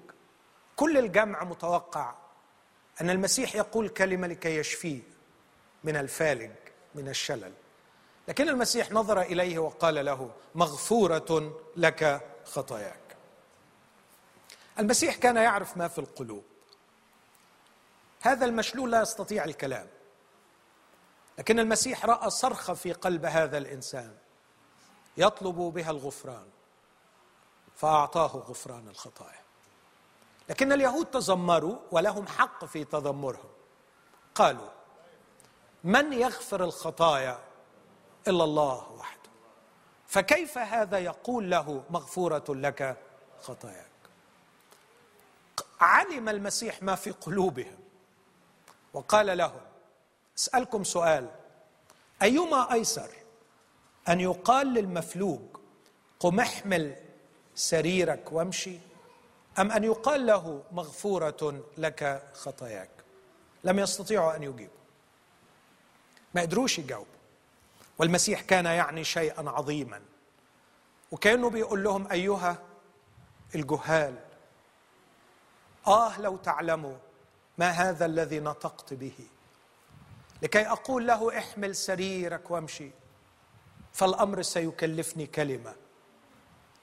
كل الجمع متوقع أن المسيح يقول كلمة لكي يشفيه من الفالج من الشلل. لكن المسيح نظر إليه وقال له مغفورة لك خطاياك. المسيح كان يعرف ما في القلوب. هذا المشلول لا يستطيع الكلام. لكن المسيح رأى صرخه في قلب هذا الإنسان. يطلب بها الغفران. فأعطاه غفران الخطايا. لكن اليهود تذمروا ولهم حق في تذمرهم. قالوا من يغفر الخطايا إلا الله وحده؟ فكيف هذا يقول له مغفورة لك خطاياك؟ علم المسيح ما في قلوبهم. وقال لهم أسألكم سؤال أيما أيسر أن يقال للمفلوج قم احمل سريرك وامشي أم أن يقال له مغفورة لك خطاياك؟ لم يستطيعوا أن يجيبوا. ما قدروش يجاوبوا. والمسيح كان يعني شيئا عظيما. وكأنه بيقول لهم أيها الجهال آه لو تعلموا ما هذا الذي نطقت به. لكي أقول له احمل سريرك وامشي فالأمر سيكلفني كلمة.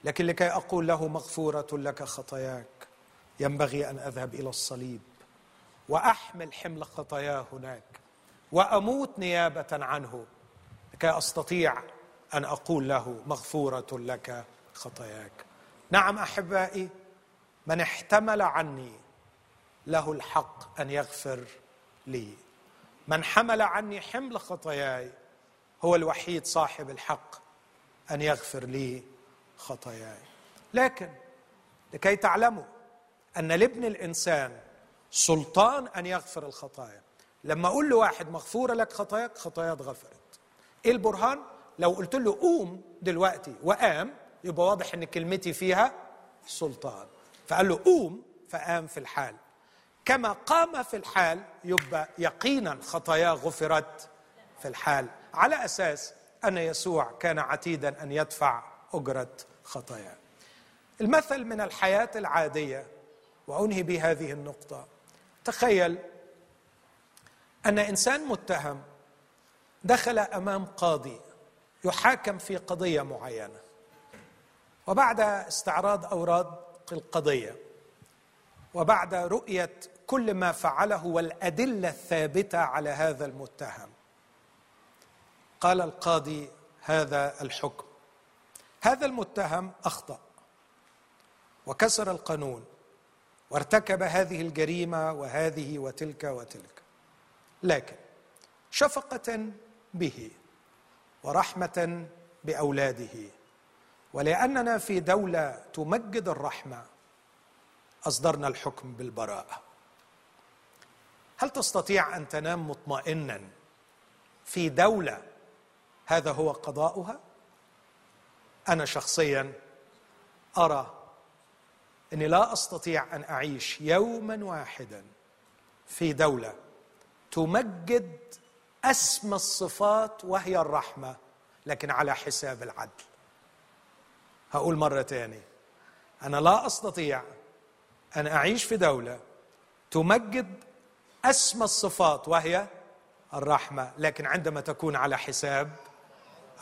لكن لكي أقول له مغفورة لك خطاياك ينبغي أن أذهب إلى الصليب وأحمل حمل خطاياه هناك وأموت نيابة عنه. لكي أستطيع أن أقول له مغفورة لك خطاياك. نعم أحبائي من احتمل عني له الحق أن يغفر لي. من حمل عني حمل خطاياي هو الوحيد صاحب الحق أن يغفر لي خطاياي. لكن لكي تعلموا أن لابن الإنسان سلطان أن يغفر الخطايا. لما أقول لواحد مغفورة لك خطاياك خطايا اتغفرت. إيه البرهان؟ لو قلت له قوم دلوقتي وقام يبقى واضح إن كلمتي فيها سلطان. فقال له قوم فقام في الحال. كما قام في الحال يبقى يقينا خطاياه غفرت في الحال. على أساس أن يسوع كان عتيدا أن يدفع أجرة خطاياه. المثل من الحياة العادية وأنهي بهذه النقطة. تخيل أن إنسان متهم دخل أمام قاضي يحاكم في قضية معينة وبعد استعراض اوراق القضية. وبعد رؤية كل ما فعله والأدلة الثابتة على هذا المتهم. قال القاضي هذا الحكم. هذا المتهم أخطأ. وكسر القانون. وارتكب هذه الجريمة وهذه وتلك وتلك. لكن شفقة به ورحمة بأولاده ولأننا في دولة تمجد الرحمة أصدرنا الحكم بالبراءة. هل تستطيع أن تنام مطمئنا في دولة هذا هو قضاؤها؟ أنا شخصيا أرى إني لا أستطيع أن أعيش يوما واحدا في دولة تمجد أسمى الصفات وهي الرحمة لكن على حساب العدل. هقول مرة تاني. أنا لا أستطيع أن أعيش في دولة تمجد أسمى الصفات وهي الرحمة لكن عندما تكون على حساب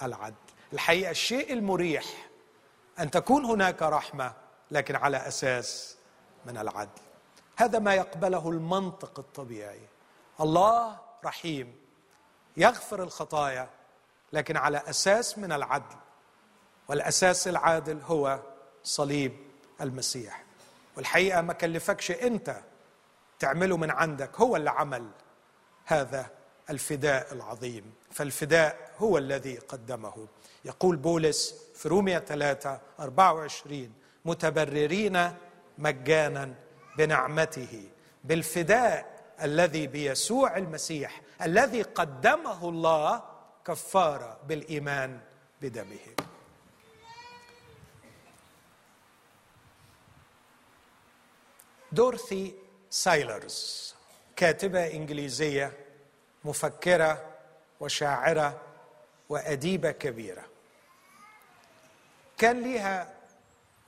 العدل. الحقيقة الشيء المريح أن تكون هناك رحمة لكن على أساس من العدل. هذا ما يقبله المنطق الطبيعي. الله رحيم يغفر الخطايا لكن على أساس من العدل. والأساس العادل هو صليب المسيح. والحقيقة ما كلفكش أنت تعمله من عندك هو اللي عمل هذا الفداء العظيم. فالفداء هو الذي قدمه. يقول بولس في رومية 3 24 متبررين مجانا بنعمته بالفداء الذي بيسوع المسيح الذي قدمه الله كفارة بالإيمان بدمه. دورثي سايلرز كاتبة إنجليزية مفكرة وشاعرة وأديبة كبيرة. كان ليها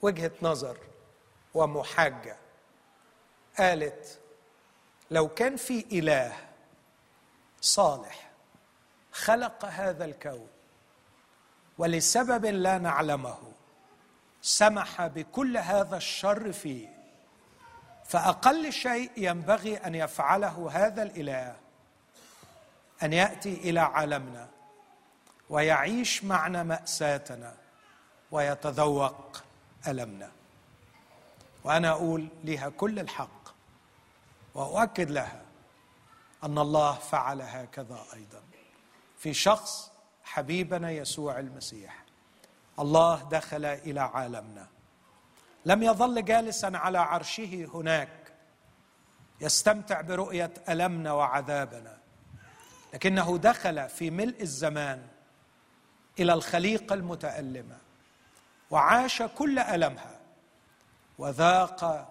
وجهة نظر ومحاجة. قالت لو كان في إله صالح خلق هذا الكون ولسبب لا نعلمه سمح بكل هذا الشر فيه فأقل شيء ينبغي أن يفعله هذا الإله أن يأتي إلى عالمنا ويعيش معنا مأساتنا ويتذوق ألمنا. وأنا أقول لها كل الحق وأؤكد لها أن الله فعل هكذا أيضا في شخص حبيبنا يسوع المسيح. الله دخل إلى عالمنا. لم يظل جالسا على عرشه هناك. يستمتع برؤية ألمنا وعذابنا. لكنه دخل في ملء الزمان إلى الخليقة المتألمة وعاش كل ألمها وذاق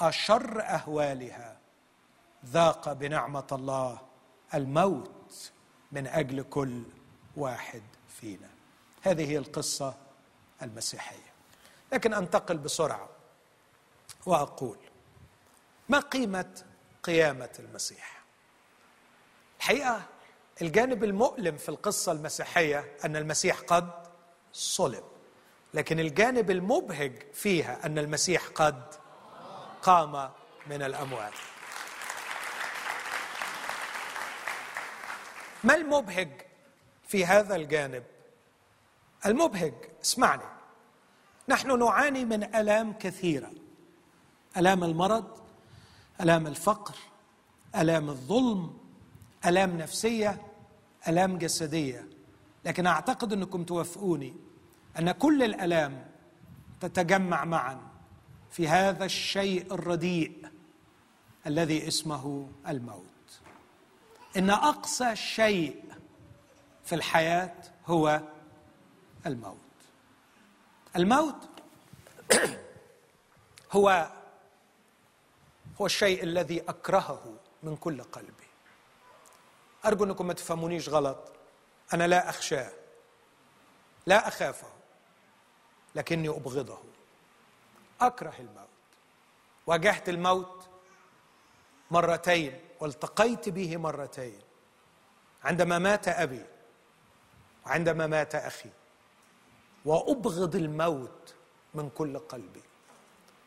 أشر أهوالها ذاق بنعمة الله الموت من أجل كل واحد فينا. هذه هي القصة المسيحية. لكن أنتقل بسرعة وأقول ما قيمة قيامة المسيح؟ الحقيقة الجانب المؤلم في القصة المسيحية أن المسيح قد صلب لكن الجانب المبهج فيها أن المسيح قد قام من الاموات ما المبهج في هذا الجانب؟ المبهج اسمعني نحن نعاني من آلام كثيرة. آلام المرض آلام الفقر آلام الظلم آلام نفسية آلام جسدية. لكن أعتقد أنكم توافقوني أن كل الآلام تتجمع معا في هذا الشيء الرديء الذي اسمه الموت. إن أقصى شيء في الحياة هو الموت. الموت هو هو الشيء الذي أكرهه من كل قلبي. أرجو أنكم ما تفهمونيش غلط. أنا لا اخشاه لا أخافه لكني أبغضه. أكره الموت. واجهت الموت مرتين والتقيت به مرتين. عندما مات أبي وعندما مات أخي. وأبغض الموت من كل قلبي.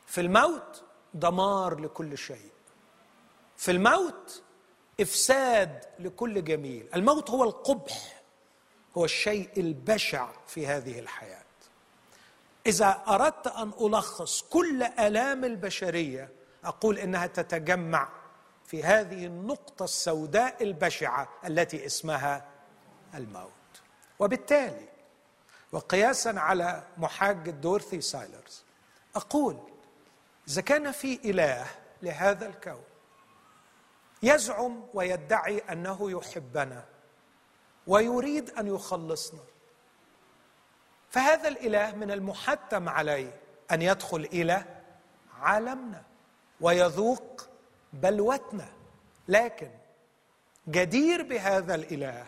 في الموت دمار لكل شيء. في الموت إفساد لكل جميل. الموت هو القبح هو الشيء البشع في هذه الحياة. إذا أردت أن ألخص كل آلام البشرية أقول إنها تتجمع في هذه النقطة السوداء البشعة التي اسمها الموت. وبالتالي وقياسا على محاجة دورثي سايلرز. أقول إذا كان في إله لهذا الكون يزعم ويدعي أنه يحبنا ويريد أن يخلصنا فهذا الإله من المحتم عليه أن يدخل إلى عالمنا ويذوق بلوتنا. لكن جدير بهذا الإله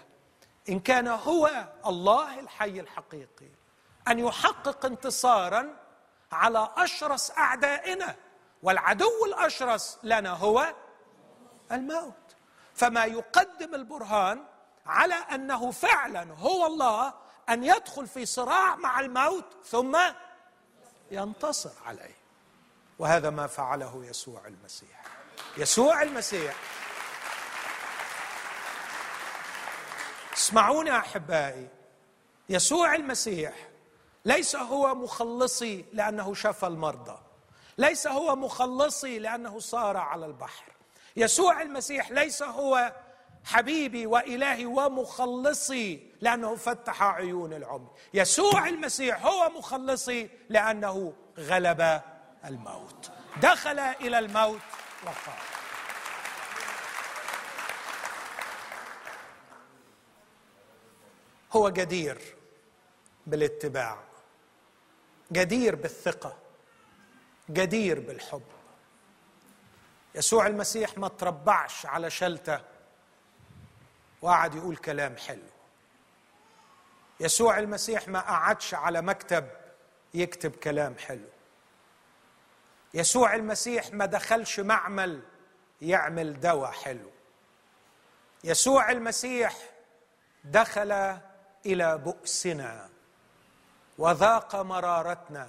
إن كان هو الله الحي الحقيقي. أن يحقق انتصارا على أشرس أعدائنا والعدو الأشرس لنا هو الموت. فما يقدم البرهان على أنه فعلا هو الله أن يدخل في صراع مع الموت ثم ينتصر عليه. وهذا ما فعله يسوع المسيح. يسوع المسيح اسمعوني أحبائي يسوع المسيح ليس هو مخلصي لأنه شفى المرضى ليس هو مخلصي لأنه صار على البحر. يسوع المسيح ليس هو حبيبي وإلهي ومخلصي لأنه فتح عيون العمي. يسوع المسيح هو مخلصي لأنه غلب الموت دخل إلى الموت وقال هو جدير بالاتباع جدير بالثقة جدير بالحب. يسوع المسيح ما تربعش على شلته وقعد يقول كلام حلو. يسوع المسيح ما قعدش على مكتب يكتب كلام حلو. يسوع المسيح ما دخلش معمل يعمل دواء حلو. يسوع المسيح دخل إلى بؤسنا وذاق مرارتنا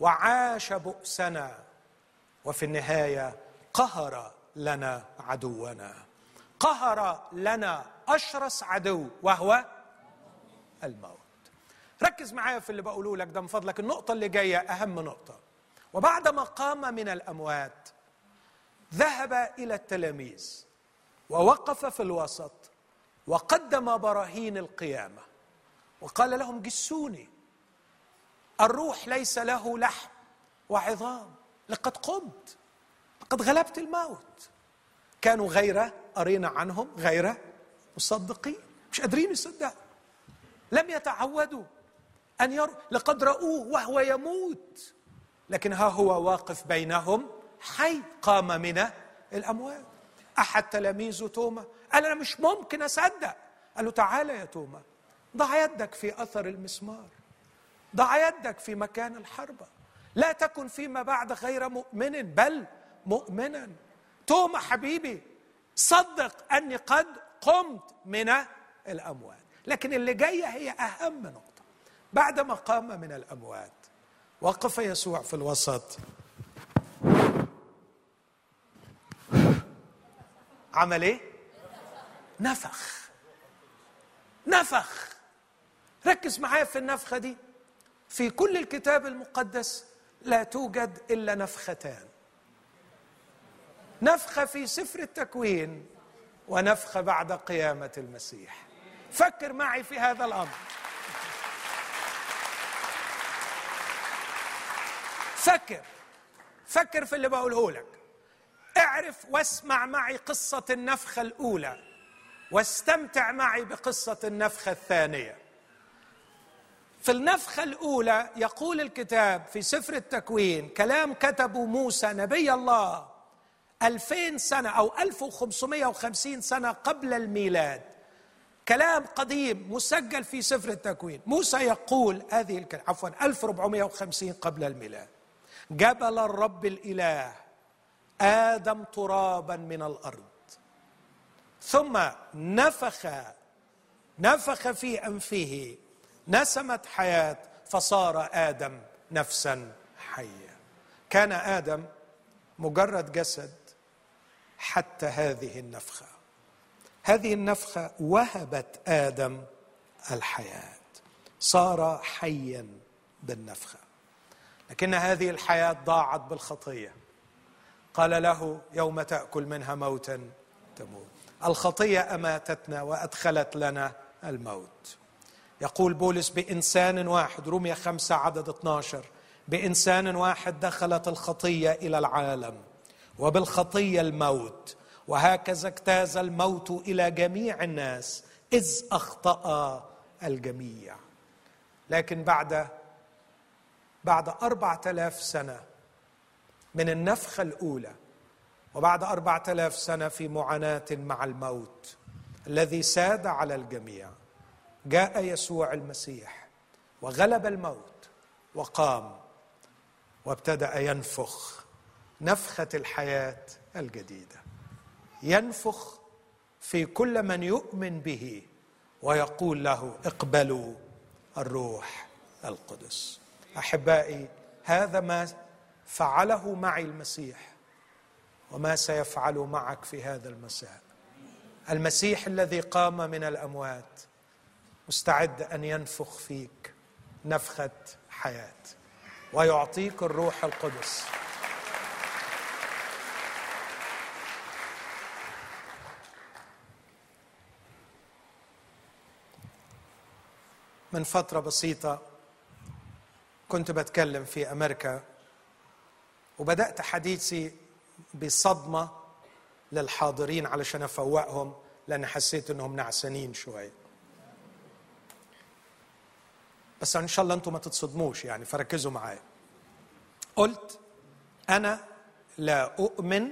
وعاش بؤسنا وفي النهاية قهر لنا عدونا. قهر لنا أشرس عدو وهو الموت. ركز معايا في اللي بقوله لك ده من فضلك. النقطة اللي جاية أهم نقطة. وبعدما قام من الأموات ذهب إلى التلاميذ ووقف في الوسط وقدم براهين القيامة وقال لهم جسوني الروح ليس له لحم وعظام لقد قمت لقد غلبت الموت. كانوا غير قرينا عنهم غير مصدقين مش قادرين يصدقوا. لم يتعودوا أن يروا لقد رأوه وهو يموت. لكن ها هو واقف بينهم حي قام من الاموات أحد تلاميذه توما؟ قال أنا مش ممكن أصدق. قال له تعالى يا توما ضع يدك في أثر المسمار ضع يدك في مكان الحربة لا تكن فيما بعد غير مؤمن بل مؤمنا. توما حبيبي صدق أني قد قمت من الأموات. لكن اللي جاية هي أهم نقطة. بعدما قام من الأموات وقف يسوع في الوسط. عمل إيه؟ نفخ. نفخ. ركز معايا في النفخة دي. في كل الكتاب المقدس لا توجد إلا نفختان. نفخه في سفر التكوين ونفخه بعد قيامة المسيح. فكر معي في هذا الأمر. فكر. فكر في اللي بقوله لك. اعرف واسمع معي قصة النفخة الأولى واستمتع معي بقصة النفخة الثانية. في النفخة الأولى يقول الكتاب في سفر التكوين كلام كتبه موسى نبي الله ألفين سنة أو ألف وخمسمائة وخمسين سنة قبل الميلاد. كلام قديم مسجل في سفر التكوين. موسى يقول هذه الكلام عفوا 1450 قبل الميلاد. جبل الرب الإله. آدم ترابا من الأرض. ثم نفخ نفخ في أنفه نسمت حياة فصار آدم نفسا حيه كان آدم مجرد جسد حتى هذه النفخة. هذه النفخة وهبت آدم الحياة. صار حيا بالنفخة. لكن هذه الحياة ضاعت بالخطية. قال له يوم تأكل منها موتا تموت. الخطية أماتتنا وأدخلت لنا الموت. يقول بولس بإنسان واحد رمي خمسه عدد 12 بإنسان واحد دخلت الخطية إلى العالم وبالخطية الموت وهكذا اجتاز الموت إلى جميع الناس إذ أخطأ الجميع. لكن بعد بعد أربعة آلاف سنة من النفخة الأولى. وبعد أربعة آلاف سنة في معاناة مع الموت الذي ساد على الجميع. جاء يسوع المسيح وغلب الموت وقام وابتدأ ينفخ نفخة الحياة الجديدة. ينفخ في كل من يؤمن به ويقول له اقبلوا الروح القدس. أحبائي هذا ما فعله معي المسيح. وما سيفعل معك في هذا المساء. المسيح الذي قام من الأموات مستعد أن ينفخ فيك نفخة حياة. ويعطيك الروح القدس. من فترة بسيطة كنت بتكلم في أمريكا. وبدأت حديثي بصدمة للحاضرين علشان أفوقهم لأن حسيت إنهم نعسانين شوية. بس إن شاء الله أنتم ما تتصدموش يعني فركزوا معايا. قلت أنا لا أؤمن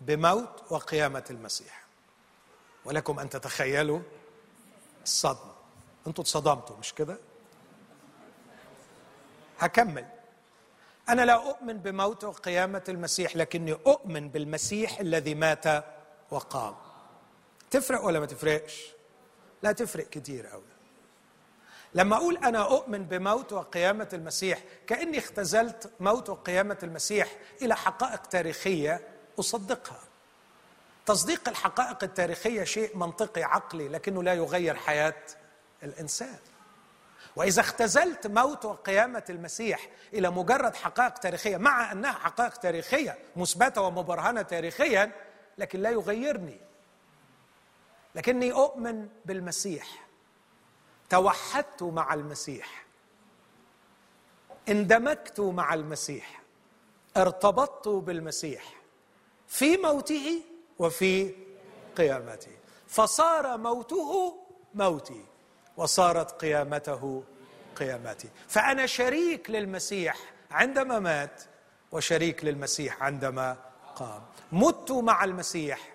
بموت وقيامة المسيح. ولكم أن تتخيلوا الصدمة. أنتوا اتصدمتوا مش كده؟ هكمل. أنا لا أؤمن بموت وقيامه المسيح لكني أؤمن بالمسيح الذي مات وقام. تفرق ولا ما تفرقش؟ لا تفرق كتير قوي لما أقول أنا أؤمن بموت وقيامة المسيح كأني اختزلت موت وقيامة المسيح إلى حقائق تاريخية أصدقها. تصديق الحقائق التاريخية شيء منطقي عقلي لكنه لا يغير حياة الإنسان. وإذا اختزلت موت وقيامه المسيح إلى مجرد حقائق تاريخية مع أنها حقائق تاريخية مثبتة ومبرهنة تاريخيا لكن لا يغيرني. لكني أؤمن بالمسيح. توحدت مع المسيح. اندمجت مع المسيح. ارتبطت بالمسيح. في موته وفي قيامته. فصار موته موتي. وصارت قيامته قيامتي. فأنا شريك للمسيح عندما مات وشريك للمسيح عندما قام. مت مع المسيح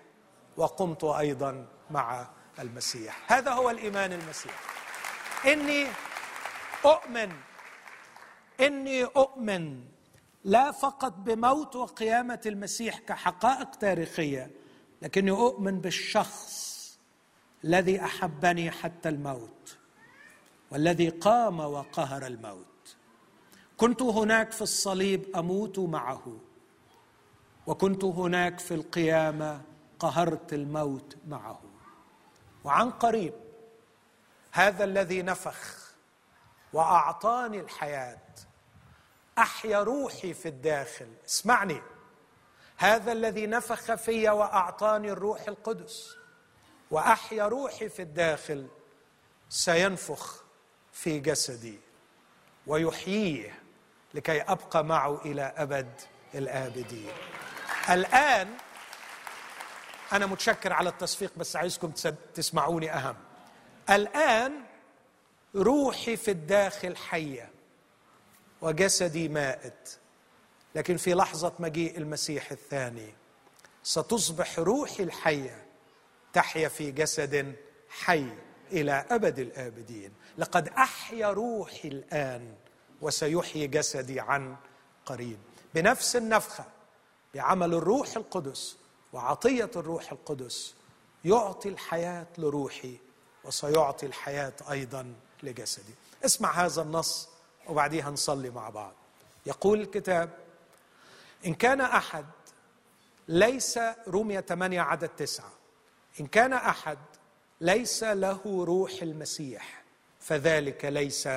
وقمت أيضا مع المسيح. هذا هو الإيمان المسيح. إني أؤمن إني أؤمن لا فقط بموت وقيامة المسيح كحقائق تاريخية لكني أؤمن بالشخص الذي أحبني حتى الموت والذي قام وقهر الموت. كنت هناك في الصليب أموت معه وكنت هناك في القيامة قهرت الموت معه. وعن قريب هذا الذي نفخ وأعطاني الحياة أحيا روحي في الداخل. اسمعني هذا الذي نفخ في وأعطاني الروح القدس. وأحيا روحي في الداخل سينفخ في جسدي ويحييه لكي أبقى معه إلى أبد الآبدين. الآن أنا متشكر على التصفيق بس عايزكم تسمعوني أهم. الآن روحي في الداخل حية وجسدي مائت لكن في لحظة مجيء المسيح الثاني ستصبح روحي الحية تحيا في جسد حي إلى أبد الآبدين. لقد أحيا روحي الآن وسيحيي جسدي عن قريب. بنفس النفخة بعمل الروح القدس وعطية الروح القدس يعطي الحياة لروحي وسيعطي الحياة أيضا لجسدي. اسمع هذا النص وبعديها نصلي مع بعض. يقول الكتاب إن كان أحد ليس رومية 8 عدد تسعة. إن كان أحد ليس له روح المسيح فذلك ليس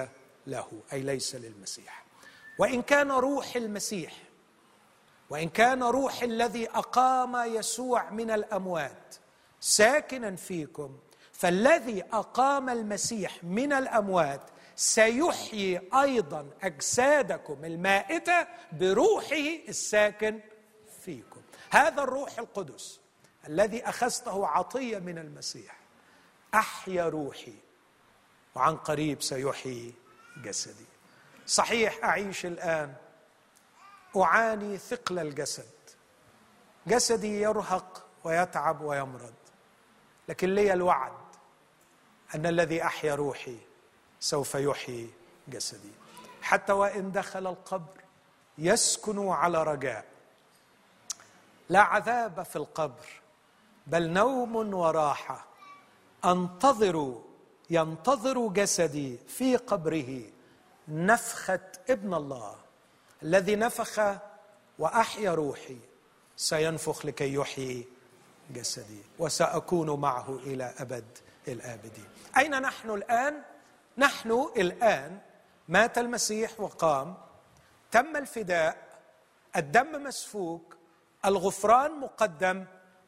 له أي ليس للمسيح. وإن كان روح المسيح وإن كان روح الذي أقام يسوع من الأموات ساكنا فيكم فالذي أقام المسيح من الأموات سيحيي أيضا أجسادكم المائتة بروحه الساكن فيكم. هذا الروح القدس الذي أخذته عطية من المسيح. أحيا روحي وعن قريب سيحيي جسدي. صحيح أعيش الآن. أعاني ثقل الجسد. جسدي يرهق ويتعب ويمرض. لكن لي الوعد أن الذي أحيا روحي سوف يحيي جسدي. حتى وإن دخل القبر يسكن على رجاء. لا عذاب في القبر. بل نوم وراحة. أنتظر ينتظر جسدي في قبره نفخة ابن الله الذي نفخ وأحيا روحي. سينفخ لكي يحيي جسدي وسأكون معه إلى أبد الآبدين. أين نحن الآن؟ نحن الآن مات المسيح وقام تم الفداء الدم مسفوك الغفران مقدم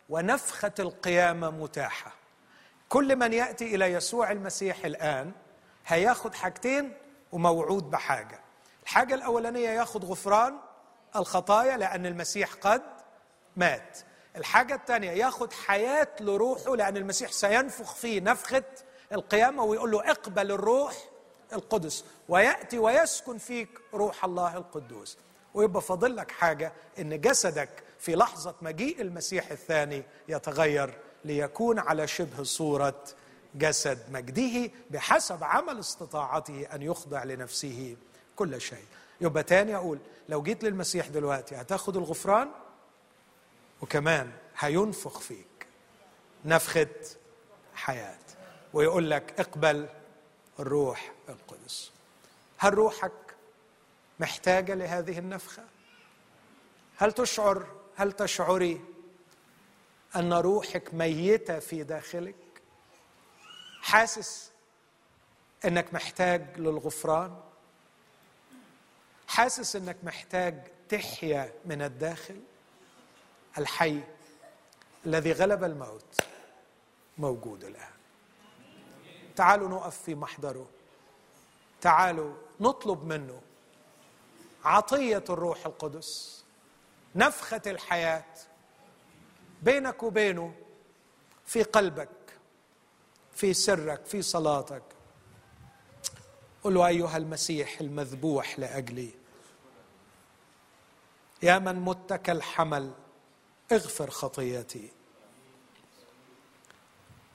ونفخة القيامة متاحة. كل من يأتي إلى يسوع المسيح الآن هياخد حاجتين وموعود بحاجة. الحاجة الأولانية ياخد غفران الخطايا لأن المسيح قد مات. الحاجة الثانية ياخد حياة لروحه لأن المسيح سينفخ فيه نفخة القيامة ويقول له اقبل الروح القدس ويأتي ويسكن فيك روح الله القدوس. ويبقى فاضل لك حاجة إن جسدك في لحظة مجيء المسيح الثاني يتغير ليكون على شبه صورة جسد مجده بحسب عمل استطاعته أن يخضع لنفسه كل شيء. يبقى تاني أقول لو جيت للمسيح دلوقتي هتاخد الغفران؟ وكمان هينفخ فيك نفخة حياة ويقول لك اقبل الروح القدس. هل روحك محتاجة لهذه النفخة؟ هل تشعر هل تشعري أن روحك ميتة في داخلك؟ حاسس إنك محتاج للغفران؟ حاسس إنك محتاج تحيا من الداخل؟ الحي الذي غلب الموت موجود الآن. تعالوا نقف في محضره. تعالوا نطلب منه عطية الروح القدس. نفخة الحياة بينك وبينه في قلبك في سرك في صلاتك. قل له أيها المسيح المذبوح لأجلي. يا من مت كالحمل اغفر خطيتي.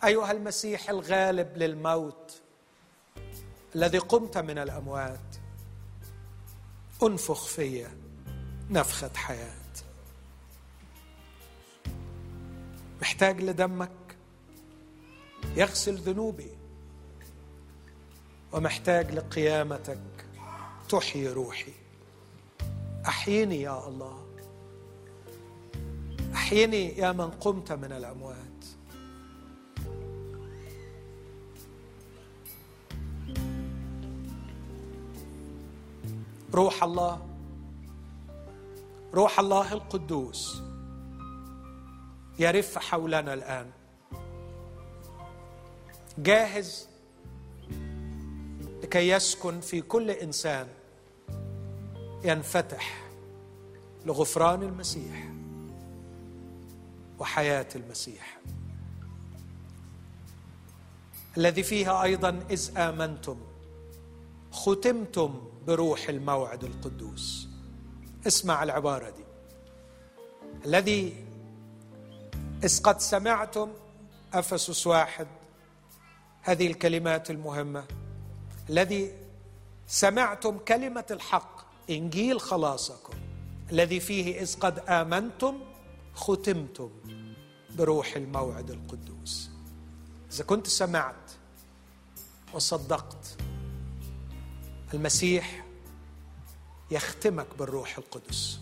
أيها المسيح الغالب للموت الذي قمت من الأموات أنفخ في نفخة حياة. محتاج لدمك يغسل ذنوبي ومحتاج لقيامتك تحيي روحي. أحيني يا الله. أحيني يا من قمت من الأموات. روح الله روح الله القدوس. يرف حولنا الآن. جاهز؟ لكي يسكن في كل إنسان ينفتح لغفران المسيح وحياة المسيح. الذي فيها أيضا إذ آمنتم ختمتم بروح الموعد القدوس. اسمع العبارة دي. الذي إذ قد سمعتم أفسس واحد. هذه الكلمات المهمة. الذي سمعتم كلمة الحق إنجيل خلاصكم. الذي فيه إذ قد آمنتم ختمتم بروح الموعد القدوس. إذا كنت سمعت وصدقت المسيح يختمك بالروح القدس.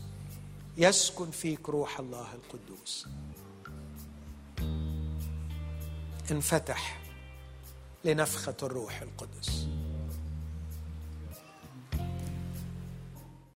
يسكن فيك روح الله القدوس. انفتح لنفخة الروح القدس.